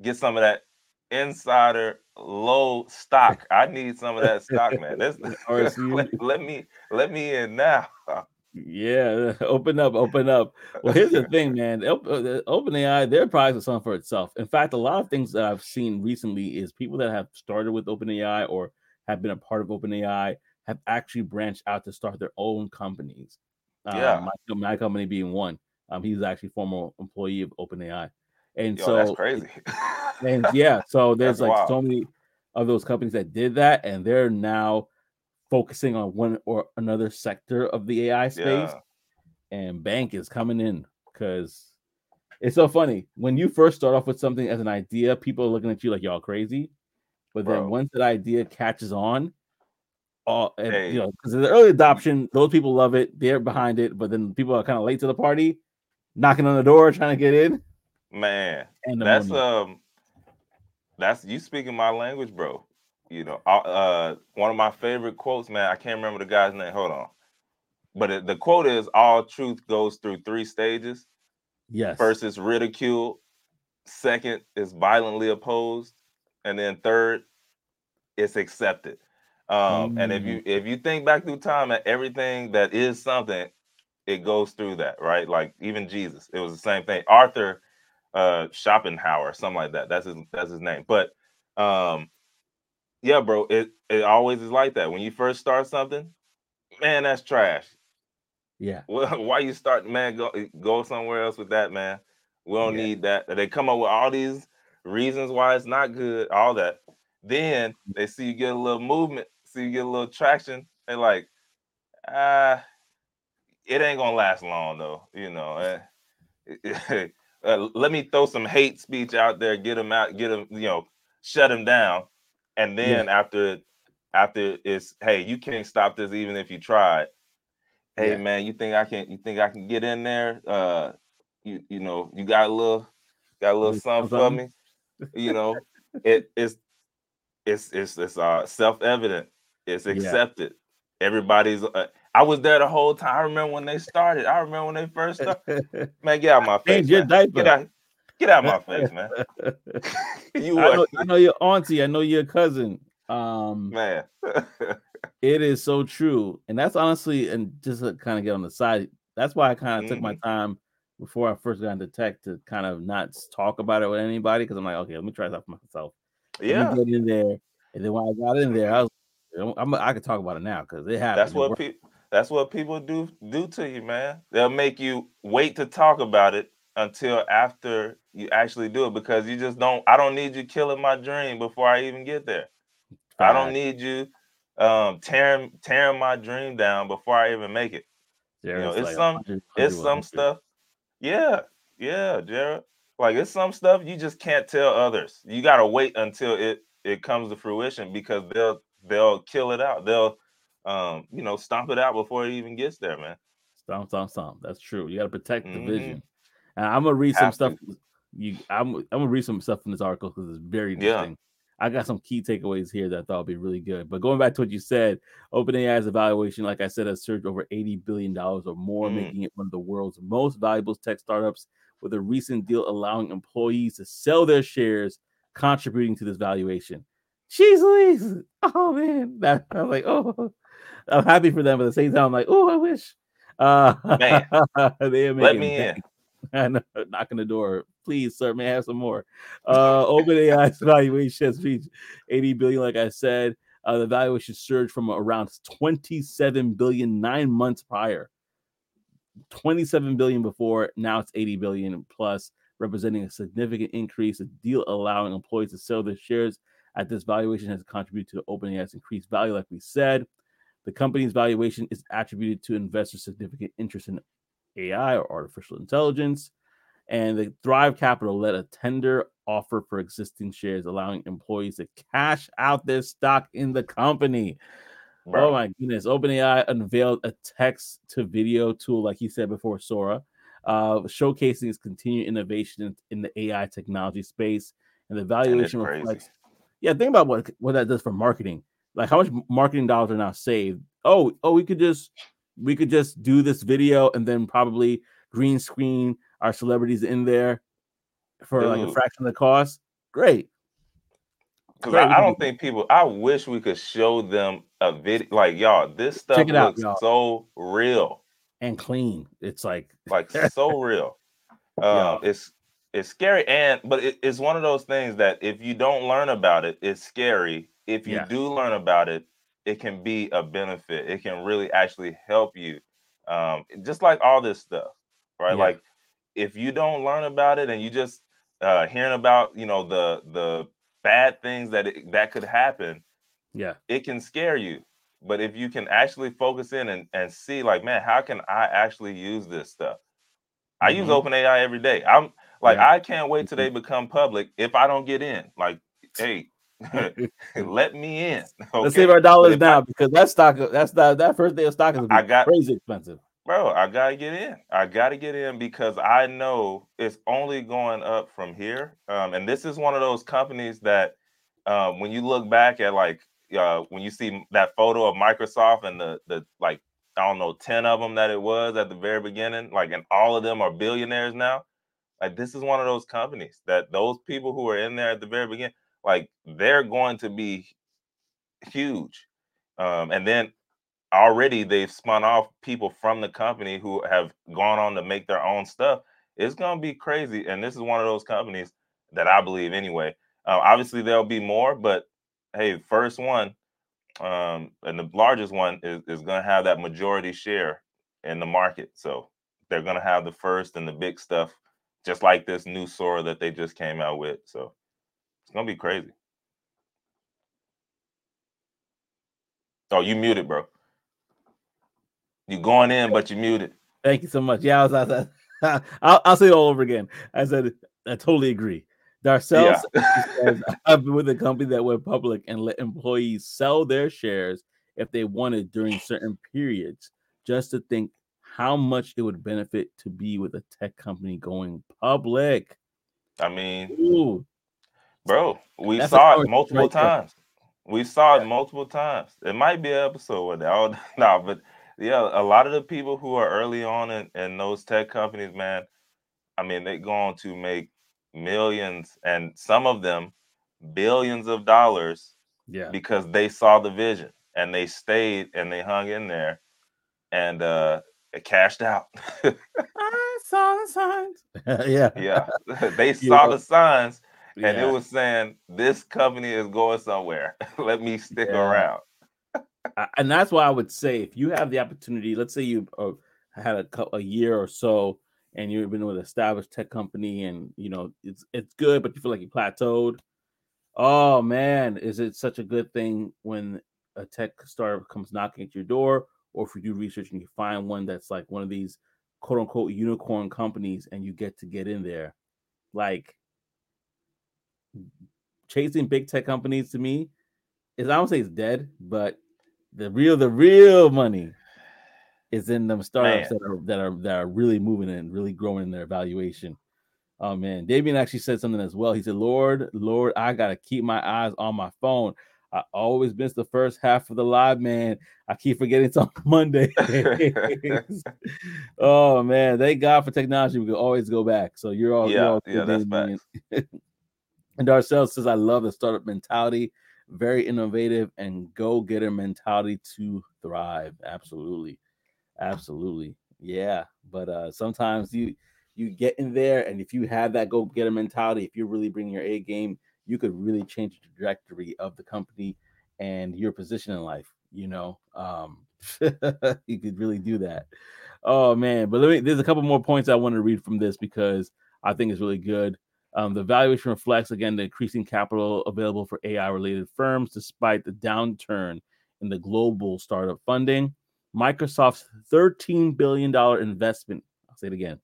get some of that insider low stock. I need some of that stock, man. let, let me let me in now. Yeah, open up, open up. Well, here's the thing, man. Uh, OpenAI, their products are something for itself. In fact, a lot of things that I've seen recently is people that have started with OpenAI or have been a part of OpenAI have actually branched out to start their own companies. Yeah, um, my, my, company being one. Um, he's actually former employee of OpenAI, and Yo, so that's crazy. and yeah, so there's That's like wild. so many of those companies that did that, and they're now focusing on one or another sector of the AI space. yeah, And bank is coming in because it's so funny when you first start off with something as an idea, people are looking at you like y'all crazy. But then Bro. once that idea catches on, all and, Hey. you know, because the early adoption, those people love it, they're behind it, but then people are kind of late to the party, knocking on the door, trying to get in. man. And That's um, that's you speaking my language, bro. You know, uh, one of my favorite quotes, man. I can't remember the guy's name. Hold on, but it, the quote is: "All truth goes through three stages. yes, First is ridicule, second is violently opposed, and then third, it's accepted." Um, and if you if you think back through time, at everything that is something, it goes through that, right? Like even Jesus, it was the same thing. Arthur uh Schopenhauer, something like that. That's his that's his name. But um yeah, bro, it it always is like that. When you first start something, man, that's trash. yeah, Well, why you start, man? Go go somewhere else with that, man. We don't Yeah. need that. They come up with all these reasons why it's not good, all that. Then they see you get a little movement, see you get a little traction. They like, ah, it ain't gonna last long though, you know. eh. uh, let me throw some hate speech out there, get them out, get them, you know, shut them down, and then after, after it's, hey, you can't stop this even if you tried hey Yeah. man, you think I can you think I can get in there? Uh you you know, you got a little got a little something for me. You know, it it's it's it's it's uh self-evident. It's Yeah. accepted. Everybody's uh, I was there the whole time. I remember when they started. I remember when they first started. Man, get out my face. Change your diaper. Get out get out of my face, man. you I know, I know your auntie. I know your cousin. Um, man. it is so true, and that's honestly, and just to kind of get on the side. That's why I kind of took my Mm-hmm. time before I first got into tech to kind of not talk about it with anybody because I'm like, okay, let me try this out for myself. Yeah. get in there, and then when I got in there, I was, I'm, I could talk about it now because it happened. That's what people that's what people do do to you, man. They'll make you wait to talk about it until after you actually do it because you just don't I don't need you killing my dream before I even get there. I don't need you um tearing tearing my dream down before I even make it. Jared's know, it's like some- 100, It's 100, some stuff. Yeah, yeah, Jared. Like it's some stuff you just can't tell others. You gotta wait until it it comes to fruition because they'll they'll kill it out. They'll um you know stomp it out before it even gets there, man. Stomp, stomp, stomp. That's true. You got to protect the Mhm. vision. And I'm gonna read some Have stuff. to. You, I'm, I'm gonna read some stuff from this article because it's very Yeah. interesting. I got some key takeaways here that I thought would be really good. But going back to what you said, OpenAI's evaluation, like I said, has surged over 80 billion dollars or more, Mm. making it one of the world's most valuable tech startups. With a recent deal allowing employees to sell their shares, contributing to this valuation. Jeez Louise. Oh man. That I'm like, oh, I'm happy for them, but at the same time, I'm like, oh, I wish. Uh Man, they are Let me in. bank. I know, knocking the door. Please, sir, may I have some more? Uh OpenAI's valuation has reached 80 billion, like I said. Uh, the valuation surged from around 27 billion nine months prior. 27 billion before, now it's 80 billion plus, representing a significant increase. A deal allowing employees to sell their shares at this valuation has contributed to OpenAI's increased value, like we said. The company's valuation is attributed to investors' significant interest in AI or artificial intelligence. And the Thrive Capital led a tender offer for existing shares, allowing employees to cash out their stock in the company. Oh my goodness. OpenAI unveiled a text to video tool, like he said before, Sora, uh, showcasing its continued innovation in, the AI technology space. And the valuation reflects yeah, think about what what that does for marketing. Like how much marketing dollars are now saved. Oh, oh, we could just we could just do this video and then probably green screen our celebrities in there for like a fraction of the cost. Great. Because I, I don't think people. I wish we could show them a video. Like y'all, this stuff out, looks y'all. so real. and clean. It's like like so real. Um, yeah. It's it's scary, and but it, it's one of those things that if you don't learn about it, it's scary. If you yeah. do learn about it, it can be a benefit. It can really actually help you. Um, just like all this stuff, right? Yeah. Like if you don't learn about it and you just uh, hearing about you know the the bad things that it, that could happen, yeah, it can scare you. But if you can actually focus in and, and see, like, man, how can I actually use this stuff? Mm-hmm. I use mm-hmm. OpenAI every day. I'm like, yeah. I can't wait till they mm-hmm. become public if I don't get in. Like, hey, let me in. Okay? Let's save our dollars now I, because that stock that's that that first day of stock is I got, crazy expensive. Bro, I gotta get in. I gotta get in because I know it's only going up from here. Um, and this is one of those companies that um, when you look back at like uh, when you see that photo of Microsoft and the the like I don't know ten of them that it was at the very beginning, like and all of them are billionaires now. Like this is one of those companies that those people who are in there at the very beginning, like they're going to be huge. Um, and then already they've spun off people from the company who have gone on to make their own stuff. It's gonna be crazy, and this is one of those companies that I believe anyway. Uh, obviously, there'll be more, but hey, first one, um, and the largest one is, is going to have that majority share in the market. So they're going to have the first and the big stuff, just like this new Sora that they just came out with. So it's to be crazy. Oh, you muted, bro. You going in, but you're muted. Thank you so much. Yeah, I was, I was, I'll, I'll say it all over again. I said I totally agree. Darcel yeah. says, I've been with a company that went public and let employees sell their shares if they wanted during certain periods, just to think how much it would benefit to be with a tech company going public. I mean, Ooh. bro, we That's saw it multiple right times. There. We saw it multiple times. It might be an episode with that. Oh, no, but yeah, a lot of the people who are early on in, in those tech companies, man, I mean, they're going to make millions and some of them billions of dollars yeah. because they saw the vision and they stayed and they hung in there and uh it cashed out. I saw the signs. Yeah. Yeah. They saw yeah. the signs and yeah. it was saying this company is going somewhere. Let me stick yeah. around and that's why i would say if you have the opportunity let's say you uh, had a, a year or so and you've been with an established tech company and you know it's it's good, but you feel like you plateaued. Oh man, is it such a good thing when a tech startup comes knocking at your door, or if you do research and you find one that's like one of these quote unquote unicorn companies and you get to get in there. Like chasing big tech companies to me is I don't say it's dead, but the real the real money is in them startups man. that are that are that are really moving and really growing in their valuation. Oh man, Davian actually said something as well. He said, "Lord, Lord, I gotta keep my eyes on my phone. I always miss the first half of the live, man. I keep forgetting it's on Monday. oh man, thank God for technology. We can always go back. So you're all yeah, you're all yeah, that's bad. and Darcel says, I love the startup mentality, very innovative and go-getter mentality to thrive. Absolutely. Absolutely. Yeah. But uh sometimes you you get in there and if you have that go get a mentality, if you're really bringing your A game, you could really change the trajectory of the company and your position in life, you know. Um you could really do that. Oh man, but let me there's a couple more points I want to read from this because I think it's really good. Um, the valuation reflects again the increasing capital available for AI related firms despite the downturn in the global startup funding. Microsoft's $13 billion investment, I'll say it again,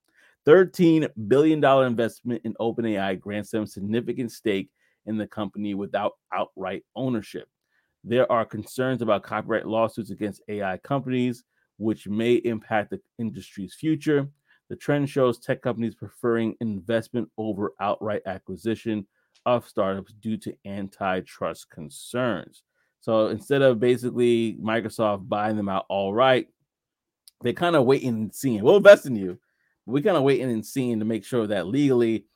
$13 billion investment in OpenAI grants them significant stake in the company without outright ownership. There are concerns about copyright lawsuits against AI companies, which may impact the industry's future. The trend shows tech companies preferring investment over outright acquisition of startups due to antitrust concerns. So instead of basically Microsoft buying them out all right, they're kind of waiting and seeing. We'll invest in you. We're kind of waiting and seeing to make sure that legally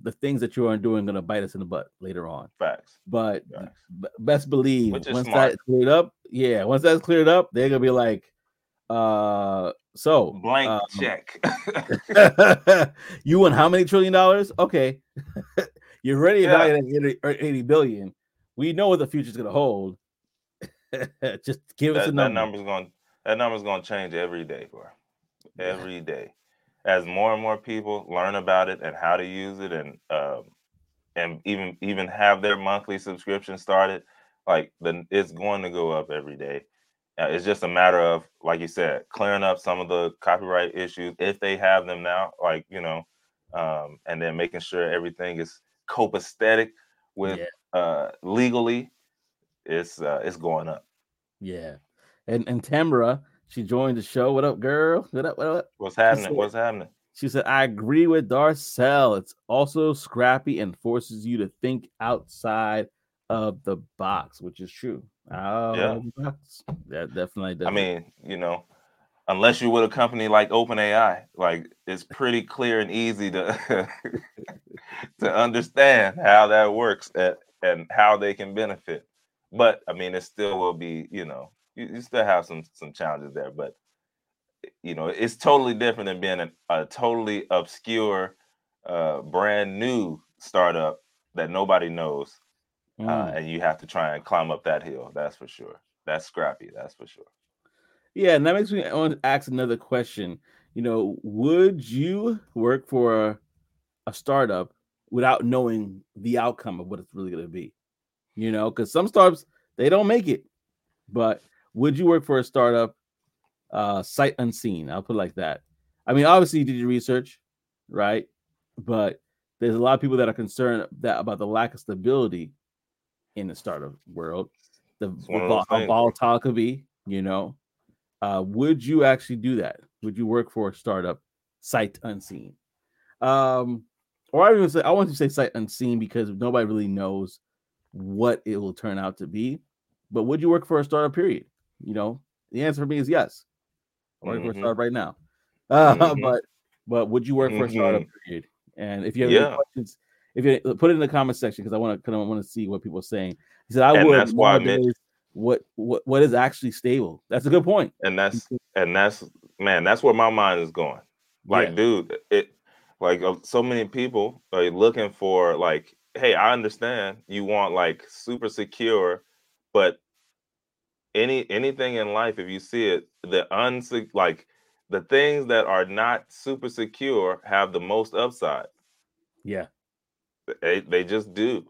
the things that you are doing going to bite us in the butt later on. Facts. But Facts. best believe once smart. that's cleared up, yeah, once that's cleared up, they're gonna be like, Uh, so blank um, check. you won how many trillion dollars? Okay, you're ready Yeah. evaluating 80, or 80 billion. We know what the future's gonna hold. Just give us a that, that number. number's gonna that number's going to change every day, bro. Every day, as more and more people learn about it and how to use it, and um, and even even have their monthly subscription started, like the it's going to go up every day. It's just a matter of, like you said, clearing up some of the copyright issues if they have them now, like you know, um, and then making sure everything is copacetic with Yeah. uh, legally. It's uh, it's going up. Yeah, and and Tamara, she joined the show. What up, girl? What up? What up? What's happening? said- What's happening? She said, I agree with Darcel. It's also scrappy and forces you to think outside of the box, which is true. Out Yeah. of the box. That definitely does. I mean, you know, unless you're with a company like OpenAI, like it's pretty clear and easy to to understand how that works and, and how they can benefit. But I mean, it still will be, you know, you, you still have some some challenges there, but you know, it's totally different than being a, a totally obscure, uh, brand new startup that nobody knows, uh, Mm. and you have to try and climb up that hill. That's for sure. That's scrappy. That's for sure. yeah, and that makes me want to ask another question. You know, would you work for a, a startup without knowing the outcome of what it's really going to be? You know, because some startups they don't make it, but would you work for a startup uh sight unseen? I'll put it like that. I mean, obviously you did your research, right? But there's a lot of people that are concerned that about the lack of stability in the startup world, the It's one of vol- those how volatile could be. You know, uh, would you actually do that? Would you work for a startup sight unseen? Um, or I even say I want to say sight unseen because nobody really knows what it will turn out to be. But would you work for a startup? Period. You know, the answer for me is yes. I'm working for a Mhm. startup right now. Uh, Mhm. But but would you work for a startup? Mhm. Period. And if you have any questions, if you put it in the comment section because I want to kind of want to see what people are saying. He said, "I And would." that's why nowadays, what what what is actually stable? That's a good point. and that's and that's man that's where my mind is going like Yeah. dude it like uh, so many people are looking for like hey i understand you want like super secure but any anything in life if you see it the unse like the things that are not super secure have the most upside yeah, they, they just do.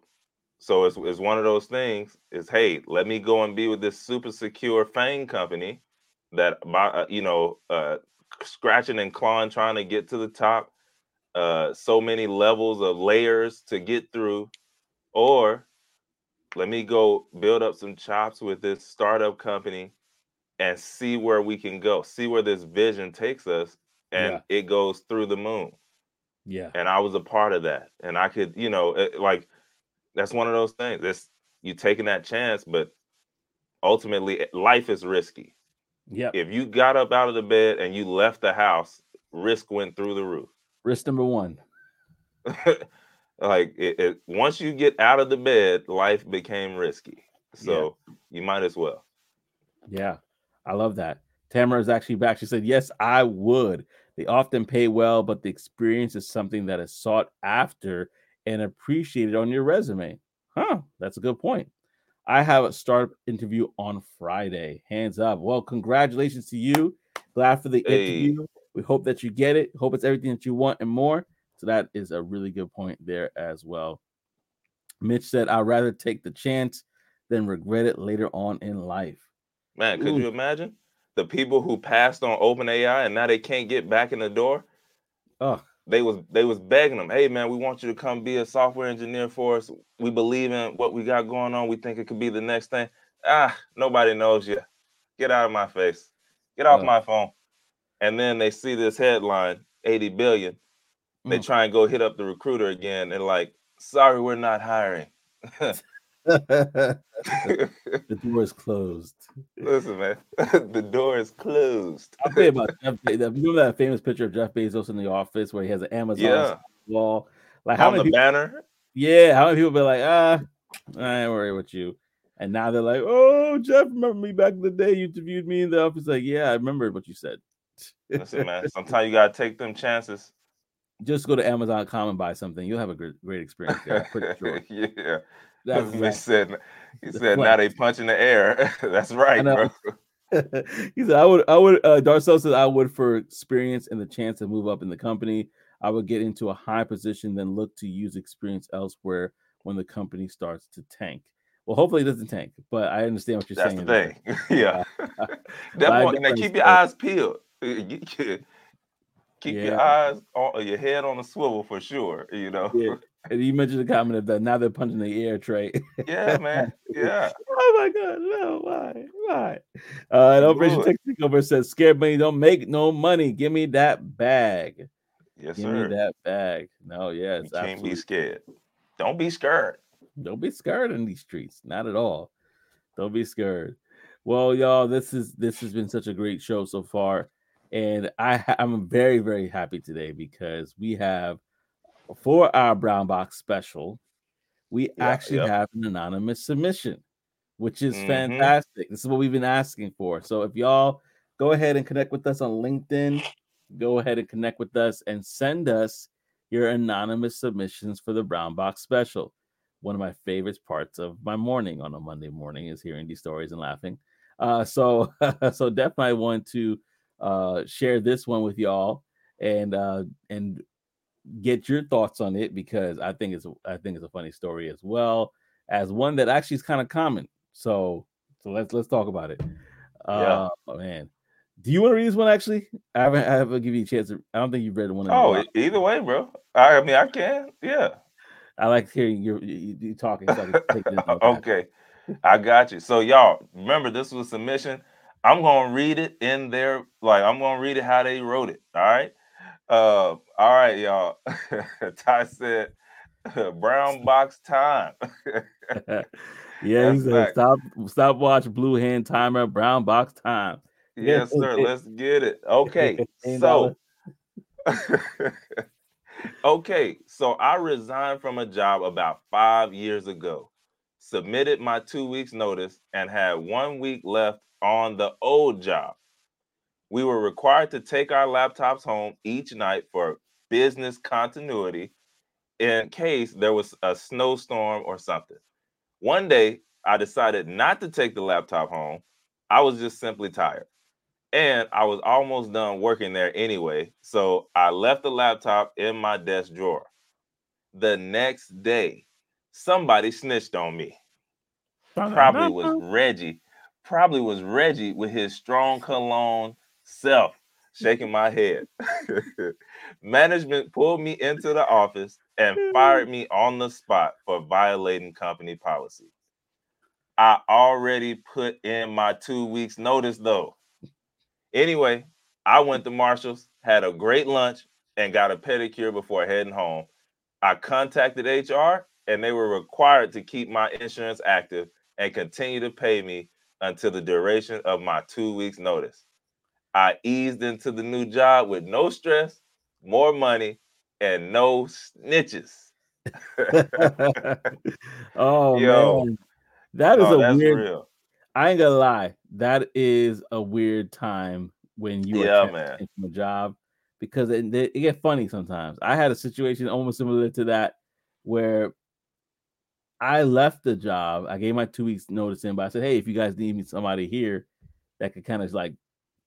So it's, it's one of those things is hey let me go and be with this super secure FAANG company that my uh, you know uh scratching and clawing trying to get to the top uh so many levels of layers to get through. Or let me go build up some chops with this startup company and see where we can go see where this vision takes us and Yeah. it goes through the moon yeah, and I was a part of that. And I could, you know, it, like that's one of those things. It's you taking that chance, but ultimately, eh, life is risky. yeah. If you got up out of the bed and you left the house, risk went through the roof. Risk number one. like it, it, once you get out of the bed, life became risky. So you might as well. Yeah, I love that. Tamara is actually back. She said, Yes, I would. They often pay well, but the experience is something that is sought after and appreciated on your resume. Huh, that's a good point. I have a startup interview on Friday. Hands up. Well, congratulations to you. Glad for the Hey. interview. We hope that you get it. Hope it's everything that you want and more. So that is a really good point there as well. Mitch said, I'd rather take the chance than regret it later on in life. Man, could Ooh. you imagine the people who passed on OpenAI and now they can't get back in the door? Oh, they was they was begging them, hey man, we want you to come be a software engineer for us. We believe in what we got going on. We think it could be the next thing. Ah, nobody knows you. Get out of my face. Get off my phone. And then they see this headline, 80 billion. They Mm. try and go hit up the recruiter again and like, sorry, we're not hiring. the door is closed. Listen, man, the door is closed. I'll tell you about Jeff Bezos. Remember that famous picture of Jeff Bezos in the office where he has an Amazon Yeah, wall? Like how on many the people? banner. Yeah, how many people be like, ah, I ain't worry with you. And now they're like, "Oh, Jeff, remember me back in the day? You interviewed me in the office." Like, yeah, I remember what you said. Listen, man. Sometimes you gotta take them chances. Just go to Amazon.com and buy something. You'll have a great, great experience there. Sure. yeah. That's he said. He said, "Now they punch in the air." That's right, bro. he said, "I would, I would." Uh, Darcel said, "I would for experience and the chance to move up in the company. I would get into a high position, then look to use experience elsewhere when the company starts to tank." Well, hopefully it doesn't tank, but I understand what you're That's saying. That's the thing. yeah. Definitely. keep your eyes peeled. Keep yeah. your eyes on your head on a swivel for sure. You know. Yeah. And you mentioned the comment that now they're punching the air Trae. yeah, man. Yeah. oh my god, no, why? Why? Uh and Operation Texting Over says, scared money don't make no money. Give me that bag. Yes, Give sir. me that bag. No, yes. You can't absolutely. be scared. Don't be scared. Don't be scared in these streets. Not at all. Don't be scared. Well, y'all, this is this has been such a great show so far, and I I'm very very happy today because we have for our brown box special, we yeah, actually yep. have an anonymous submission, which is mm-hmm. fantastic. This is what we've been asking for. So if y'all go ahead and connect with us on LinkedIn, go ahead and connect with us and send us your anonymous submissions for the brown box special one of my favorite parts of my morning on a Monday morning is hearing these stories and laughing. Uh, so, so definitely want to uh, share this one with y'all and uh, and get your thoughts on it because I think it's I think it's a funny story as well as one that actually is kind of common. So, so let's let's talk about it. Uh, yeah. man. Do you want to read this one? Actually, I haven't. I haven't give you a chance. To, I don't think you've read one. Oh, either way, bro. I, I mean, I can. Yeah. I like hearing you, you, you talking. So okay, I got you. So y'all remember this was submission. I'm gonna read it in there, like I'm gonna read it how they wrote it. All right. Uh, all right, y'all. Ty said, "Brown box time." yeah, he said, "Stop, stop, watch Blue Hand Timer, Brown box time." Yes, sir. Let's get it. Okay, so okay, so I resigned from a job about five years ago, submitted my two weeks notice, and had one week left on the old job. We were required to take our laptops home each night for business continuity in case there was a snowstorm or something. One day, I decided not to take the laptop home. I was just simply tired and I was almost done working there anyway. So I left the laptop in my desk drawer. The next day, somebody snitched on me. Probably was Reggie. Probably was Reggie with his strong cologne self shaking my head. Management pulled me into the office and fired me on the spot for violating company policy. I already put in my two weeks notice though. Anyway, I went to Marshall's, had a great lunch, and got a pedicure before heading home. I contacted HR, and they were required to keep my insurance active and continue to pay me until the duration of my two weeks' notice. I eased into the new job with no stress, more money, and no snitches. oh Yo, man, that is oh, a weird. Real. I ain't gonna lie, that is a weird time when you yeah, are man. from a job because it, it, it get funny sometimes. I had a situation almost similar to that where I left the job. I gave my two weeks notice in, but I said, "Hey, if you guys need me somebody here that could kind of like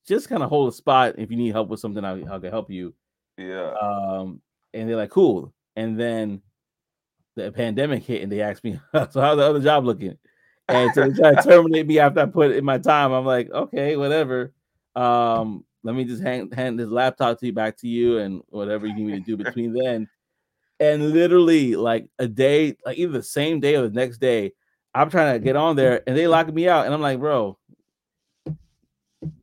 just kind of hold a spot. If you need help with something, I, I can help you." Yeah. Um, and they're like, "Cool." And then the pandemic hit, and they asked me, "So how's the other job looking?" and so they try to terminate me after I put in my time. I'm like, okay, whatever. Um, let me just hand hand this laptop to you back to you and whatever you need me to do between then. And literally, like a day, like either the same day or the next day, I'm trying to get on there and they lock me out. And I'm like, bro,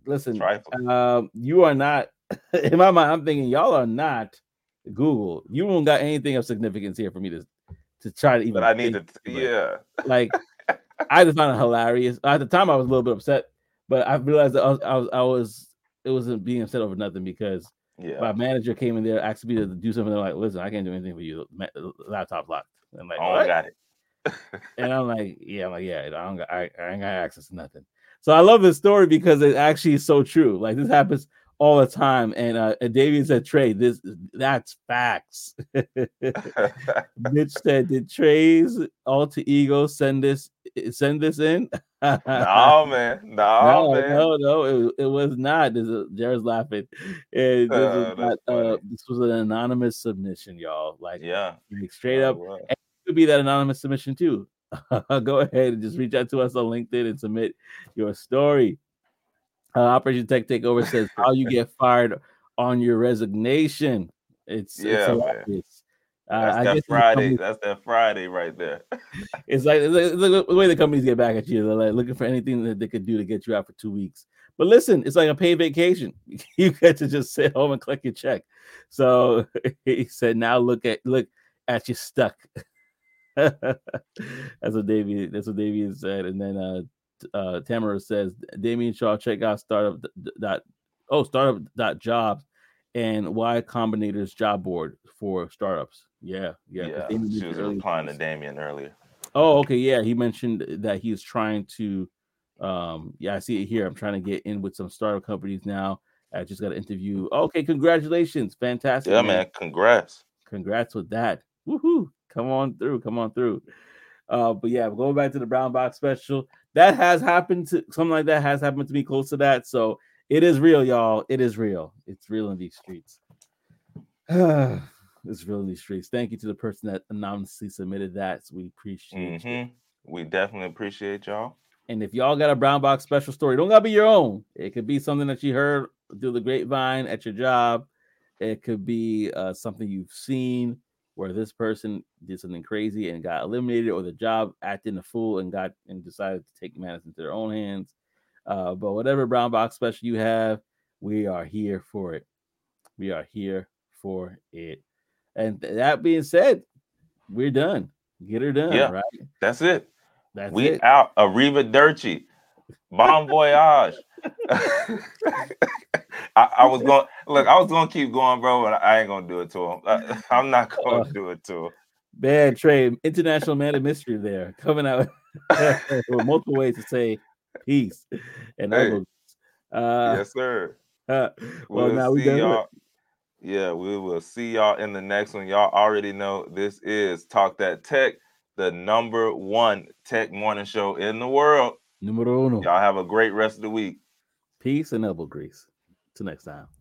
listen, um, you are not in my mind, I'm thinking y'all are not Google. You don't got anything of significance here for me to to try to even. But I need to, yeah. Like I just found it hilarious. At the time, I was a little bit upset, but I realized that I was, I was, I was it wasn't being upset over nothing because yeah. my manager came in there, asked me to do something. They're like, "Listen, I can't do anything for you. Laptop locked." And I'm like, "Oh, I got it." and I'm like, yeah, I'm like, yeah, I don't, I, I ain't got access to nothing. So I love this story because it actually is so true. Like this happens all the time. And uh Davian said, Trae, this that's facts. Mitch said, Did Trae's alter ego send this send this in? no, man. No, no, man. no, no, it, it was not. This is, Jared's laughing. And this, was not, uh, this was an anonymous submission, y'all. Like, Yeah. like, straight Oh, up, wow. it could be that anonymous submission too. Go ahead and just reach out to us on LinkedIn and submit your story. Uh, Operation Tech Takeover says how you get fired on your resignation. It's, it's Yeah, man. Uh, That's I that Friday. company- That's that Friday right there. it's like, it's like- the way the companies get back at you. They're like looking for anything that they could do to get you out for two weeks. But listen, it's like a paid vacation. You get to just sit home and collect your check. So he said, now look at look at you stuck. that's what Davey. That's what Davey said. And then uh, uh, Tamara says, Damien Shaw, check out startup dot oh startup dot jobs and Y Combinator's job board for startups. Yeah, yeah. Yeah. She was replying to Damien earlier. Oh, okay, yeah. He mentioned that he's trying to um yeah, I see it here. I'm trying to get in with some startup companies now. I just got an interview. Okay, congratulations. Fantastic. Yeah, man. Congrats. Congrats with that. Woohoo. Come on through. Come on through. Uh, but yeah, going back to the brown box special, that has happened to something like that has happened to me close to that. So it is real, y'all. It is real. It's real in these streets. it's real in these streets. Thank you to the person that anonymously submitted that. So we appreciate you. hmm We definitely appreciate y'all. And if y'all got a brown box special story, don't gotta be your own. It could be something that you heard through the grapevine at your job. It could be uh, something you've seen where this person did something crazy and got eliminated, or the job acting a fool and got and decided to take matters into their own hands. Uh, but whatever brown box special you have, we are here for it. We are here for it. And th- that being said, we're done. Get her done, Yeah. right? That's it. That's we it. out. Arrivederci. Bon voyage. I, I was going look. I was gonna keep going, bro, but I ain't gonna do it to him. I, am not gonna Uh, do it to him. Man, Trae, international man of mystery there, coming out with multiple ways to say peace and Hey. Uh, yes, sir. well, We'll now we see done with y'all. Yeah, we will see y'all in the next one. Y'all already know this is Talk That Tech, the number one tech morning show in the world. Numero uno. Y'all have a great rest of the week. Peace and elbow grease. Till next time.